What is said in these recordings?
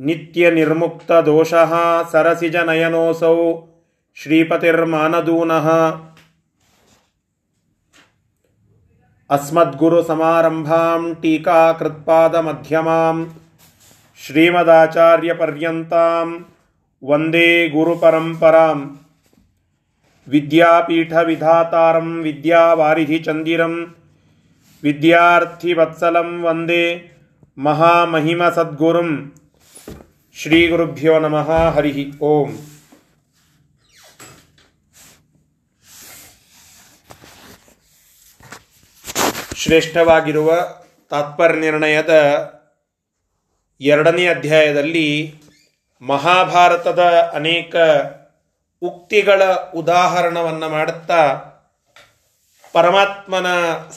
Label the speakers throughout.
Speaker 1: ನಿತ್ಯ ನಿರ್ಮುಕ್ತ ದೋಷಃ ಸರಸಿಜ ನಯನೋಸೌ ಶ್ರೀಪತಿರ್ಮಾನದೂನಃ ಅಸ್ಮದ್ಗುರುಸಮಾರಂಭಾಂ ಟೀಕಾಕೃತ್ಪಾದಮಧ್ಯಮಾಂ ಶ್ರೀಮದಾಚಾರ್ಯಪರ್ಯಂತಾಂ ವಂದೇ ಗುರುಪರಂಪರಾಂ ವಿದ್ಯಾಪೀಠವಿಧಾತಾರಂ ವಿದ್ಯಾವಾರಿಧಿಚಂದಿರಂ ವಿದ್ಯಾರ್ಥಿವತ್ಸಲಂ ವಂದೇ ಮಹಾಮಹಿಮಸದ್ಗುರುಂ ಶ್ರೀಗುರುಭ್ಯೋ ನಮಃ, ಹರಿ ಓಂ. ಶ್ರೇಷ್ಠವಾಗಿರುವ ತಾತ್ಪರ್ಯನಿರ್ಣಯದ ಎರಡನೇ ಅಧ್ಯಾಯದಲ್ಲಿ ಮಹಾಭಾರತದ ಅನೇಕ ಉಕ್ತಿಗಳ ಉದಾಹರಣವನ್ನು ಮಾಡುತ್ತಾ ಪರಮಾತ್ಮನ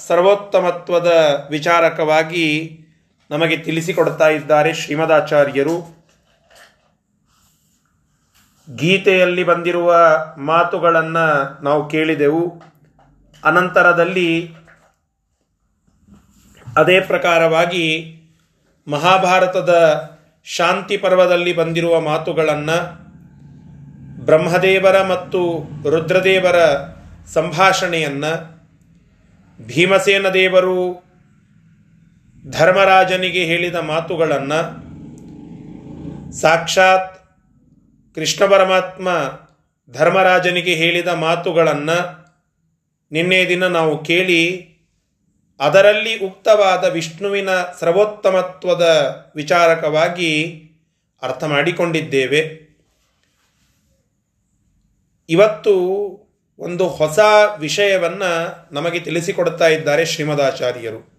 Speaker 1: ಸರ್ವೋತ್ತಮತ್ವದ ವಿಚಾರಕವಾಗಿ ನಮಗೆ ತಿಳಿಸಿಕೊಡ್ತಾ ಇದ್ದಾರೆ ಶ್ರೀಮದಾಚಾರ್ಯರು. ಗೀತೆಯಲ್ಲಿ ಬಂದಿರುವ ಮಾತುಗಳನ್ನು ನಾವು ಕೇಳಿದೆವು. ಅನಂತರದಲ್ಲಿ ಅದೇ ಪ್ರಕಾರವಾಗಿ ಮಹಾಭಾರತದ ಶಾಂತಿ ಪರ್ವದಲ್ಲಿ ಬಂದಿರುವ ಮಾತುಗಳನ್ನು ಬ್ರಹ್ಮದೇವರ ಮತ್ತು ರುದ್ರದೇವರ ಸಂಭಾಷಣೆಯನ್ನು ಭೀಮಸೇನ ದೇವರು ಧರ್ಮರಾಜನಿಗೆ ಹೇಳಿದ ಮಾತುಗಳನ್ನು ಸಾಕ್ಷಾತ್ ಕೃಷ್ಣ ಪರಮಾತ್ಮ ಧರ್ಮರಾಜನಿಗೆ ಹೇಳಿದ ಮಾತುಗಳನ್ನು ನಿನ್ನೆ ದಿನ ನಾವು ಕೇಳಿ, ಅದರಲ್ಲಿ ಉಕ್ತವಾದ ವಿಷ್ಣುವಿನ ಸರ್ವೋತ್ತಮತ್ವದ ವಿಚಾರಕವಾಗಿ ಅರ್ಥ ಮಾಡಿಕೊಂಡಿದ್ದೇವೆ. ಇವತ್ತು ಒಂದು ಹೊಸ ವಿಷಯವನ್ನು ನಮಗೆ ತಿಳಿಸಿಕೊಡ್ತಾ ಇದ್ದಾರೆ ಶ್ರೀಮದಾಚಾರ್ಯರು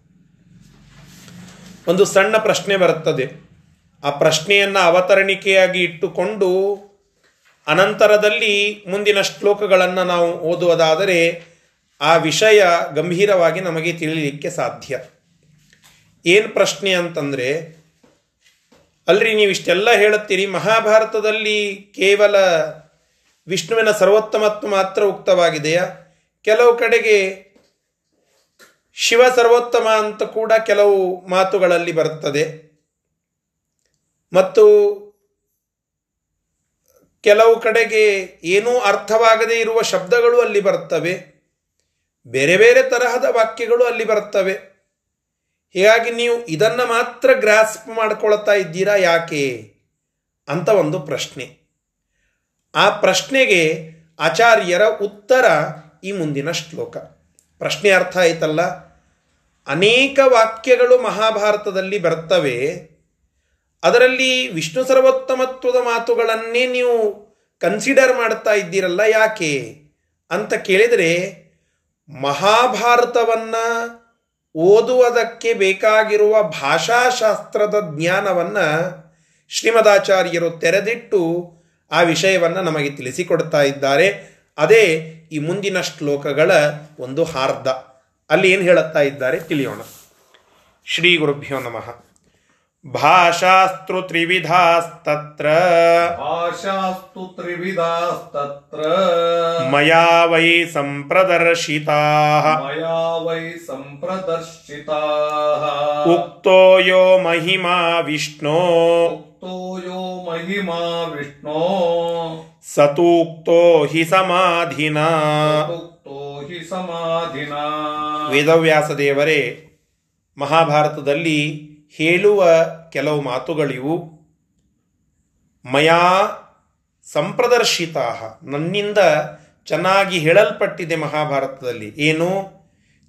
Speaker 1: ಒಂದು ಸಣ್ಣ ಪ್ರಶ್ನೆ ಬರುತ್ತದೆ. ಆ ಪ್ರಶ್ನೆಯನ್ನು ಅವತರಣಿಕೆಯಾಗಿ ಇಟ್ಟುಕೊಂಡು ಅನಂತರದಲ್ಲಿ ಮುಂದಿನ ಶ್ಲೋಕಗಳನ್ನು ನಾವು ಓದುವುದಾದರೆ ಆ ವಿಷಯ ಗಂಭೀರವಾಗಿ ನಮಗೆ ತಿಳಿಯಲಿಕ್ಕೆ ಸಾಧ್ಯ. ಏನು ಪ್ರಶ್ನೆ ಅಂತಂದರೆ, ಅಲ್ರಿ ನೀವು ಇಷ್ಟೆಲ್ಲ ಹೇಳುತ್ತೀರಿ, ಮಹಾಭಾರತದಲ್ಲಿ ಕೇವಲ ವಿಷ್ಣುವಿನ ಸರ್ವೋತ್ತಮತ್ವ ಮಾತ್ರ ಉಕ್ತವಾಗಿದೆಯಾ? ಕೆಲವು ಕಡೆಗೆ ಶಿವ ಸರ್ವೋತ್ತಮ ಅಂತ ಕೂಡ ಕೆಲವು ಮಾತುಗಳಲ್ಲಿ ಬರುತ್ತದೆ. ಮತ್ತು ಕೆಲವು ಕಡೆಗೆ ಏನೂ ಅರ್ಥವಾಗದೇ ಇರುವ ಶಬ್ದಗಳು ಅಲ್ಲಿ ಬರ್ತವೆ. ಬೇರೆ ಬೇರೆ ತರಹದ ವಾಕ್ಯಗಳು ಅಲ್ಲಿ ಬರ್ತವೆ. ಹೀಗಾಗಿ ನೀವು ಇದನ್ನು ಮಾತ್ರ ಗ್ರಾಸ್ಪ್ ಮಾಡ್ಕೊಳ್ತಾ ಇದ್ದೀರಾ ಯಾಕೆ ಅಂತ ಒಂದು ಪ್ರಶ್ನೆ. ಆ ಪ್ರಶ್ನೆಗೆ ಆಚಾರ್ಯರ ಉತ್ತರ ಈ ಮುಂದಿನ ಶ್ಲೋಕ. ಪ್ರಶ್ನೆ ಅರ್ಥ ಆಯ್ತಲ್ಲ? ಅನೇಕ ವಾಕ್ಯಗಳು ಮಹಾಭಾರತದಲ್ಲಿ ಬರ್ತವೆ. ಅದರಲ್ಲಿ ವಿಷ್ಣು ಸರ್ವೋತ್ತಮತ್ವದ ಮಾತುಗಳನ್ನೇ ನೀವು ಕನ್ಸಿಡರ್ ಮಾಡ್ತಾ ಇದ್ದೀರಲ್ಲ ಯಾಕೆ ಅಂತ ಕೇಳಿದರೆ, ಮಹಾಭಾರತವನ್ನು ಓದುವುದಕ್ಕೆ ಬೇಕಾಗಿರುವ ಭಾಷಾಶಾಸ್ತ್ರದ ಜ್ಞಾನವನ್ನು ಶ್ರೀಮದಾಚಾರ್ಯರು ತೆರೆದಿಟ್ಟು ಆ ವಿಷಯವನ್ನು ನಮಗೆ ತಿಳಿಸಿಕೊಡ್ತಾ ಇದ್ದಾರೆ. ಅದೇ ಈ ಮುಂದಿನ ಶ್ಲೋಕಗಳ ಒಂದು ಹಾರ್ದ. ಅಲ್ಲಿ ಏನು ಹೇಳುತ್ತಾ ಇದ್ದಾರೆ ತಿಳಿಯೋಣ. ಶ್ರೀ ಗುರುಭ್ಯೋ ನಮಃ. ಭಾಷಾಸ್ತು ತ್ರಿವಿಧಾಸ್ತತ್ರ
Speaker 2: ಭಾಷಾಸ್ತು ತ್ರಿವಿಧಾಸ್ತತ್ರ
Speaker 1: ಮಯಾ ವೈ ಸಂಪ್ರದರ್ಶಿತಾ
Speaker 2: ಮಯಾ ವೈ ಸಂಪ್ರದರ್ಶಿತಾಃ
Speaker 1: ಉಕ್ತೋ ಯೋ ಮಹಿಮಾ ವಿಷ್ಣೋ
Speaker 2: ಉಕ್ತೋ ಯೋ ಮಹಿಮಾ ವಿಷ್ಣೋ
Speaker 1: ಸತೂಕ್ತೋ ಹಿ ಸಮಾಧಿನ
Speaker 2: ಉಕ್ತೋ ಹಿ ಸಮಾಧಿನಾ
Speaker 1: ವೇದವ್ಯಾಸ ದೇವರೇ ಮಹಾಭಾರತದಲ್ಲಿ ಹೇಳುವ ಕೆಲವು ಮಾತುಗಳಿವು, ಮಯಾ ಸಂಪ್ರದರ್ಶಿತ ನನ್ನಿಂದ ಚೆನ್ನಾಗಿ ಹೇಳಲ್ಪಟ್ಟಿದೆ ಮಹಾಭಾರತದಲ್ಲಿ. ಏನು?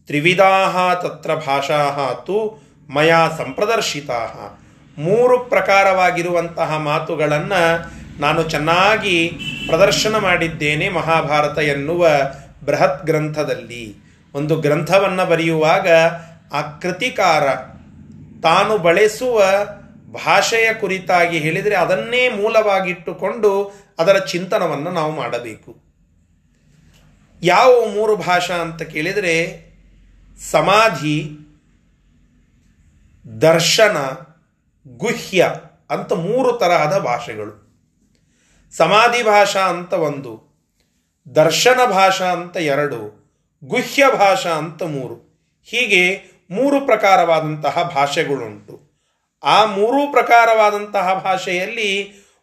Speaker 1: ತ್ರಿವಿಧಾ ತತ್ರ ಭಾಷಾ ತು ಮಯಾ ಸಂಪ್ರದರ್ಶಿತಾ ಮೂರು ಪ್ರಕಾರವಾಗಿರುವಂತಹ ಮಾತುಗಳನ್ನು ನಾನು ಚೆನ್ನಾಗಿ ಪ್ರದರ್ಶನ ಮಾಡಿದ್ದೇನೆ ಮಹಾಭಾರತ ಎನ್ನುವ ಬೃಹತ್ ಗ್ರಂಥದಲ್ಲಿ. ಒಂದು ಗ್ರಂಥವನ್ನು ಬರೆಯುವಾಗ ಆ ಕೃತಿಕಾರ ತಾನು ಬಳಸುವ ಭಾಷೆಯ ಕುರಿತಾಗಿ ಹೇಳಿದರೆ ಅದನ್ನೇ ಮೂಲವಾಗಿಟ್ಟುಕೊಂಡು ಅದರ ಚಿಂತನವನ್ನು ನಾವು ಮಾಡಬೇಕು. ಯಾವ ಮೂರು ಭಾಷಾ ಅಂತ ಕೇಳಿದರೆ ಸಮಾಧಿ, ದರ್ಶನ, ಗುಹ್ಯ ಅಂತ ಮೂರು ತರಹದ ಭಾಷೆಗಳು. ಸಮಾಧಿ ಭಾಷಾ ಅಂತ ಒಂದು, ದರ್ಶನ ಭಾಷಾ ಅಂತ ಎರಡು, ಗುಹ್ಯ ಭಾಷಾ ಅಂತ ಮೂರು. ಹೀಗೆ ಮೂರು ಪ್ರಕಾರವಾದಂತಹ ಭಾಷೆಗಳುಂಟು. ಆ ಮೂರು ಪ್ರಕಾರವಾದಂತಹ ಭಾಷೆಯಲ್ಲಿ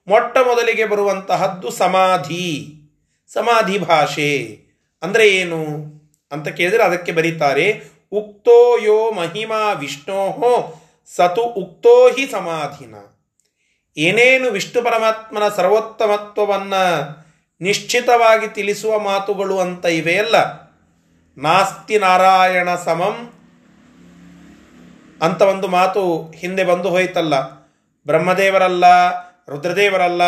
Speaker 1: ಮೊಟ್ಟ ಮೊದಲಿಗೆ ಬರುವಂತಹದ್ದು ಸಮಾಧಿ. ಸಮಾಧಿ ಭಾಷೆ ಅಂದರೆ ಏನು ಅಂತ ಕೇಳಿದರೆ ಅದಕ್ಕೆ ಬರೀತಾರೆ, ಉಕ್ತೋ ಯೋ ಮಹಿಮಾ ವಿಷ್ಣೋ ಸತು ಉಕ್ತೋ ಹಿ ಸಮಾಧಿನ. ಏನೇನು ವಿಷ್ಣು ಪರಮಾತ್ಮನ ಸರ್ವೋತ್ತಮತ್ವವನ್ನು ನಿಶ್ಚಿತವಾಗಿ ತಿಳಿಸುವ ಮಾತುಗಳು ಅಂತ ಇವೆಯಲ್ಲ. ನಾಸ್ತಿ ನಾರಾಯಣ ಸಮಂ ಅಂತ ಒಂದು ಮಾತು ಹಿಂದೆ ಬಂದು ಹೋಯ್ತಲ್ಲ. ಬ್ರಹ್ಮದೇವರಲ್ಲ, ರುದ್ರದೇವರಲ್ಲ,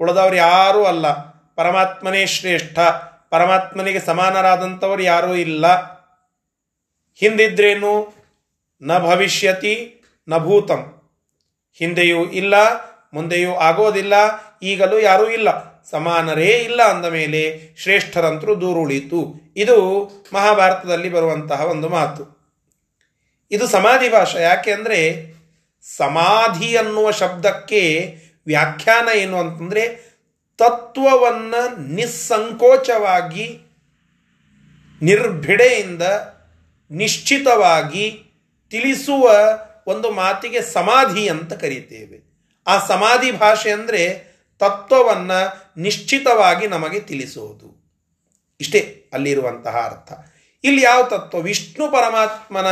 Speaker 1: ಉಳಿದವರು ಯಾರೂ ಅಲ್ಲ. ಪರಮಾತ್ಮನೇ ಶ್ರೇಷ್ಠ. ಪರಮಾತ್ಮನಿಗೆ ಸಮಾನರಾದಂಥವರು ಯಾರೂ ಇಲ್ಲ. ಹಿಂದಿದ್ರೇನು? ನ ಭವಿಷ್ಯತಿ, ನ ಭೂತಂ. ಹಿಂದೆಯೂ ಇಲ್ಲ, ಮುಂದೆಯೂ ಆಗೋದಿಲ್ಲ, ಈಗಲೂ ಯಾರೂ ಇಲ್ಲ. ಸಮಾನರೇ ಇಲ್ಲ ಅಂದ ಮೇಲೆ ಶ್ರೇಷ್ಠರಂತರೂ ದೂರುಳಿತು ಇದು ಮಹಾಭಾರತದಲ್ಲಿ ಬರುವಂತಹ ಒಂದು ಮಾತು. ಇದು ಸಮಾಧಿ ಭಾಷೆ. ಯಾಕೆ ಅಂದರೆ ಸಮಾಧಿ ಅನ್ನುವ ಶಬ್ದಕ್ಕೆ ವ್ಯಾಖ್ಯಾನ ಏನು ಅಂತಂದರೆ ತತ್ವವನ್ನು ನಿಸ್ಸಂಕೋಚವಾಗಿ, ನಿರ್ಭಿಡೆಯಿಂದ, ನಿಶ್ಚಿತವಾಗಿ ತಿಳಿಸುವ ಒಂದು ಮಾತಿಗೆ ಸಮಾಧಿ ಅಂತ ಕರೀತೇವೆ. ಆ ಸಮಾಧಿ ಭಾಷೆ ಅಂದರೆ ತತ್ವವನ್ನು ನಿಶ್ಚಿತವಾಗಿ ನಮಗೆ ತಿಳಿಸುವುದು ಇಷ್ಟೇ ಅಲ್ಲಿರುವಂತಹ ಅರ್ಥ. ಇಲ್ಲಿ ಯಾವ ತತ್ವ? ವಿಷ್ಣು ಪರಮಾತ್ಮನ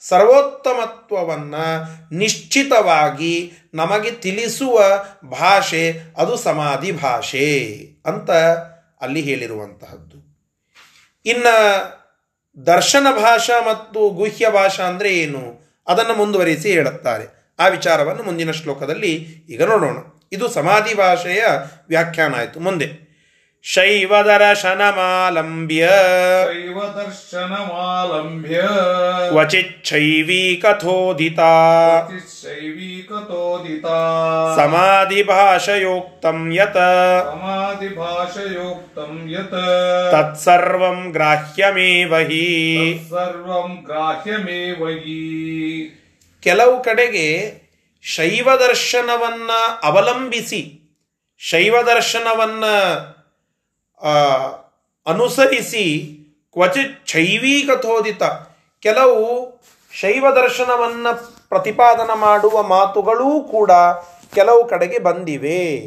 Speaker 1: ಸರ್ವೋತ್ತಮತ್ವವನ್ನು ನಿಶ್ಚಿತವಾಗಿ ನಮಗೆ ತಿಳಿಸುವ ಭಾಷೆ, ಅದು ಸಮಾಧಿ ಭಾಷೆ ಅಂತ ಅಲ್ಲಿ ಹೇಳಿರುವಂತಹದ್ದು. ಇನ್ನು ದರ್ಶನ ಭಾಷಾ ಮತ್ತು ಗುಹ್ಯ ಭಾಷಾ ಅಂದರೆ ಏನು? ಅದನ್ನು ಮುಂದುವರಿಸಿ ಹೇಳುತ್ತಾರೆ. ಆ ವಿಚಾರವನ್ನು ಮುಂದಿನ ಶ್ಲೋಕದಲ್ಲಿ ಈಗ ನೋಡೋಣ. ಇದು ಸಮಾಧಿ ಭಾಷೆಯ ವ್ಯಾಖ್ಯಾನ ಆಯಿತು. ಮುಂದೆ. ಶೈವದರ್ಶನಮಾಲಂಬ್ಯ
Speaker 2: शैवदर्शनमालम्ब्य
Speaker 1: क्वचिच्छैवीकथोदिता
Speaker 2: शैवीकतोदिता
Speaker 1: समाधिभाषयोक्तं यत्
Speaker 2: समाधिभाषयोक्तं यत्
Speaker 1: तत्सर्वं ग्राह्यमेव हि
Speaker 2: सर्वं ग्राह्यमेव हि
Speaker 1: ಕೆಲವು ಕಡೆಗೆ ಶೈವ ದರ್ಶನವನ್ನ ಅವಲಂಬಿಸಿ ಶೈವ ದರ್ಶನವನ್ನ ಆ, ಅನುಸರಿಸಿ ಕ್ವಚಿತ್ ಶೈವೀಕಥೋದಿತ. ಕೆಲವು ಶೈವ ದರ್ಶನವನ್ನು ಪ್ರತಿಪಾದನ ಮಾಡುವ ಮಾತುಗಳೂ ಕೂಡ ಕೆಲವು ಕಡೆಗೆ ಬಂದಿವೆ.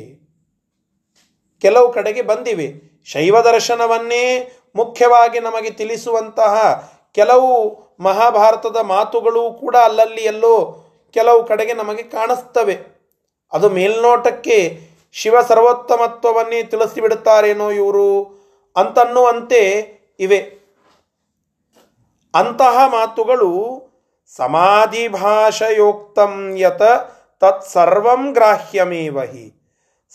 Speaker 1: ಕೆಲವು ಕಡೆಗೆ ಬಂದಿವೆ. ಶೈವ ದರ್ಶನವನ್ನೇ ಮುಖ್ಯವಾಗಿ ನಮಗೆ ತಿಳಿಸುವಂತಹ ಕೆಲವು ಮಹಾಭಾರತದ ಮಾತುಗಳು ಕೂಡ ಅಲ್ಲಲ್ಲಿ ಎಲ್ಲೋ ಕೆಲವು ಕಡೆಗೆ ನಮಗೆ ಕಾಣಿಸ್ತವೆ. ಅದು ಮೇಲ್ನೋಟಕ್ಕೆ ಶಿವ ಸರ್ವೋತ್ತಮತ್ವವನ್ನೇ ತಿಳಿಸಿಬಿಡುತ್ತಾರೇನೋ ಇವರು ಅಂತನ್ನುವಂತೆ ಇವೆ. ಅಂತಹ ಮಾತುಗಳು ಸಮಾಧಿ ಭಾಷಯೋಕ್ತಂ ಯತ ತತ್ಸರ್ವಂ ಗ್ರಾಹ್ಯಮೇವ ಹಿ.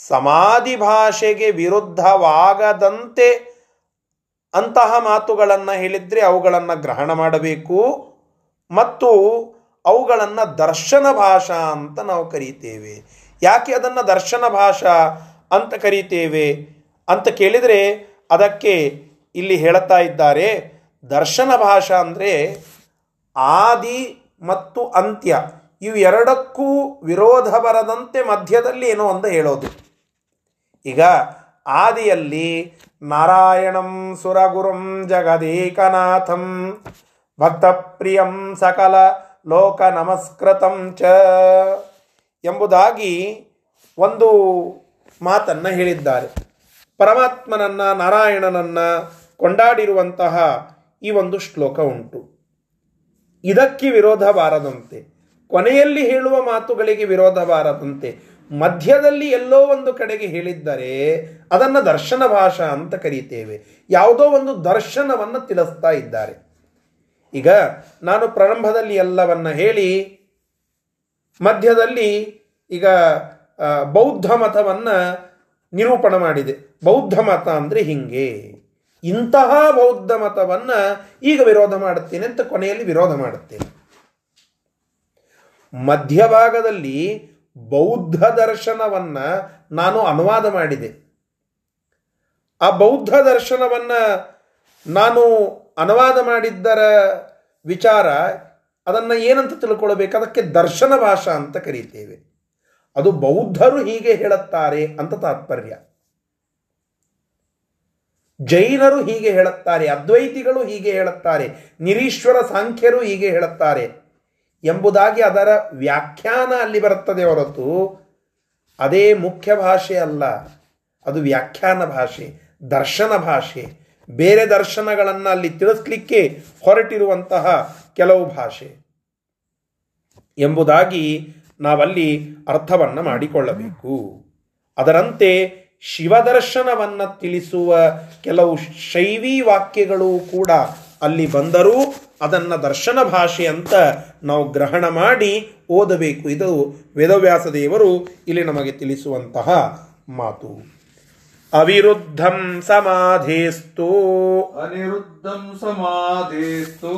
Speaker 1: ಸಮಾಧಿ ಭಾಷೆಗೆ ವಿರುದ್ಧವಾಗದಂತೆ ಅಂತಹ ಮಾತುಗಳನ್ನು ಹೇಳಿದರೆ ಅವುಗಳನ್ನು ಗ್ರಹಣ ಮಾಡಬೇಕು ಮತ್ತು ಅವುಗಳನ್ನು ದರ್ಶನ ಭಾಷಾ ಅಂತ ನಾವು ಕರೀತೇವೆ. ಯಾಕೆ ಅದನ್ನು ದರ್ಶನ ಭಾಷಾ ಅಂತ ಕರೀತೇವೆ ಅಂತ ಕೇಳಿದರೆ ಅದಕ್ಕೆ ಇಲ್ಲಿ ಹೇಳುತ್ತಾ ಇದ್ದಾರೆ. ದರ್ಶನ ಭಾಷಾ ಅಂದರೆ ಆದಿ ಮತ್ತು ಅಂತ್ಯ. ಇವು ಎರಡಕ್ಕೂ ವಿರೋಧ ಬರದಂತೆ ಮಧ್ಯದಲ್ಲಿ ಏನೋ ಒಂದು ಹೇಳೋದು. ಈಗ ಆದಿಯಲ್ಲಿ ನಾರಾಯಣಂ ಸುರಗುರುಂ ಜಗದೇಕನಾಥಂ ಭಕ್ತಪ್ರಿಯಂ ಸಕಲ ಲೋಕ ನಮಸ್ಕೃತಂ ಚ ಎಂಬುದಾಗಿ ಒಂದು ಮಾತನ್ನು ಹೇಳಿದ್ದಾರೆ. ಪರಮಾತ್ಮನನ್ನ, ನಾರಾಯಣನನ್ನ ಕೊಂಡಾಡಿರುವಂತಹ ಈ ಒಂದು ಶ್ಲೋಕ ಉಂಟು. ಇದಕ್ಕೆ ವಿರೋಧ ಬಾರದಂತೆ ಕೊನೆಯಲ್ಲಿ ಹೇಳುವ ಮಾತುಗಳಿಗೆ ವಿರೋಧ ಬಾರದಂತೆ ಮಧ್ಯದಲ್ಲಿ ಎಲ್ಲೋ ಒಂದು ಕಡೆಗೆ ಹೇಳಿದ್ದರೆ ಅದನ್ನು ದರ್ಶನ ಭಾಷಾ ಅಂತ ಕರೀತೇವೆ. ಯಾವುದೋ ಒಂದು ದರ್ಶನವನ್ನು ತಿಳಿಸ್ತಾ ಇದ್ದಾರೆ. ಈಗ ನಾನು ಪ್ರಾರಂಭದಲ್ಲಿ ಎಲ್ಲವನ್ನ ಹೇಳಿ ಮಧ್ಯದಲ್ಲಿ ಈಗ ಬೌದ್ಧ ಮತವನ್ನು ನಿರೂಪಣ ಮಾಡಿದೆ. ಬೌದ್ಧ ಮತ ಅಂದರೆ ಹಿಂಗೆ. ಇಂತಹ ಬೌದ್ಧ ಮತವನ್ನು ಈಗ ವಿರೋಧ ಮಾಡುತ್ತೇನೆ ಅಂತ ಕೊನೆಯಲ್ಲಿ ವಿರೋಧ ಮಾಡುತ್ತೇನೆ. ಮಧ್ಯಭಾಗದಲ್ಲಿ ಬೌದ್ಧ ದರ್ಶನವನ್ನು ನಾನು ಅನುವಾದ ಮಾಡಿದೆ. ಆ ಬೌದ್ಧ ದರ್ಶನವನ್ನು ನಾನು ಅನುವಾದ ಮಾಡಿದ್ದರ ವಿಚಾರ ಅದನ್ನು ಏನಂತ ತಿಳ್ಕೊಳ್ಬೇಕು? ಅದಕ್ಕೆ ದರ್ಶನ ಭಾಷಾ ಅಂತ ಕರೀತೇವೆ. ಅದು ಬೌದ್ಧರು ಹೀಗೆ ಹೇಳುತ್ತಾರೆ ಅಂತ ತಾತ್ಪರ್ಯ. ಜೈನರು ಹೀಗೆ ಹೇಳುತ್ತಾರೆ, ಅದ್ವೈತಿಗಳು ಹೀಗೆ ಹೇಳುತ್ತಾರೆ, ನಿರೀಶ್ವರ ಸಾಂಖ್ಯರು ಹೀಗೆ ಹೇಳುತ್ತಾರೆ ಎಂಬುದಾಗಿ ಅದರ ವ್ಯಾಖ್ಯಾನ ಅಲ್ಲಿ ಬರುತ್ತದೆ ಹೊರತು ಅದೇ ಮುಖ್ಯ ಭಾಷೆ ಅಲ್ಲ. ಅದು ವ್ಯಾಖ್ಯಾನ ಭಾಷೆ, ದರ್ಶನ ಭಾಷೆ. ಬೇರೆ ದರ್ಶನಗಳನ್ನು ಅಲ್ಲಿ ತಿಳಿಸ್ಲಿಕ್ಕೆ ಹೊರಟಿರುವಂತಹ ಕೆಲವು ಭಾಷೆ ಎಂಬುದಾಗಿ ನಾವಲ್ಲಿ ಅರ್ಥವನ್ನು ಮಾಡಿಕೊಳ್ಳಬೇಕು. ಅದರಂತೆ ಶಿವದರ್ಶನವನ್ನು ತಿಳಿಸುವ ಕೆಲವು ಶೈವಿ ವಾಕ್ಯಗಳು ಕೂಡ ಅಲ್ಲಿ ಬಂದರೂ ಅದನ್ನು ದರ್ಶನ ಭಾಷೆ ಅಂತ ನಾವು ಗ್ರಹಣ ಮಾಡಿ ಓದಬೇಕು. ಇದು ವೇದವ್ಯಾಸ ದೇವರು ಇಲ್ಲಿ ನಮಗೆ ತಿಳಿಸುವಂತಹ ಮಾತು. ಅವಿರುದ್ಧಂ ಸಮಾಧೇಸ್ತು.
Speaker 2: ಅನಿರುದ್ಧಂ ಸಮಾಧೇಸ್ತು.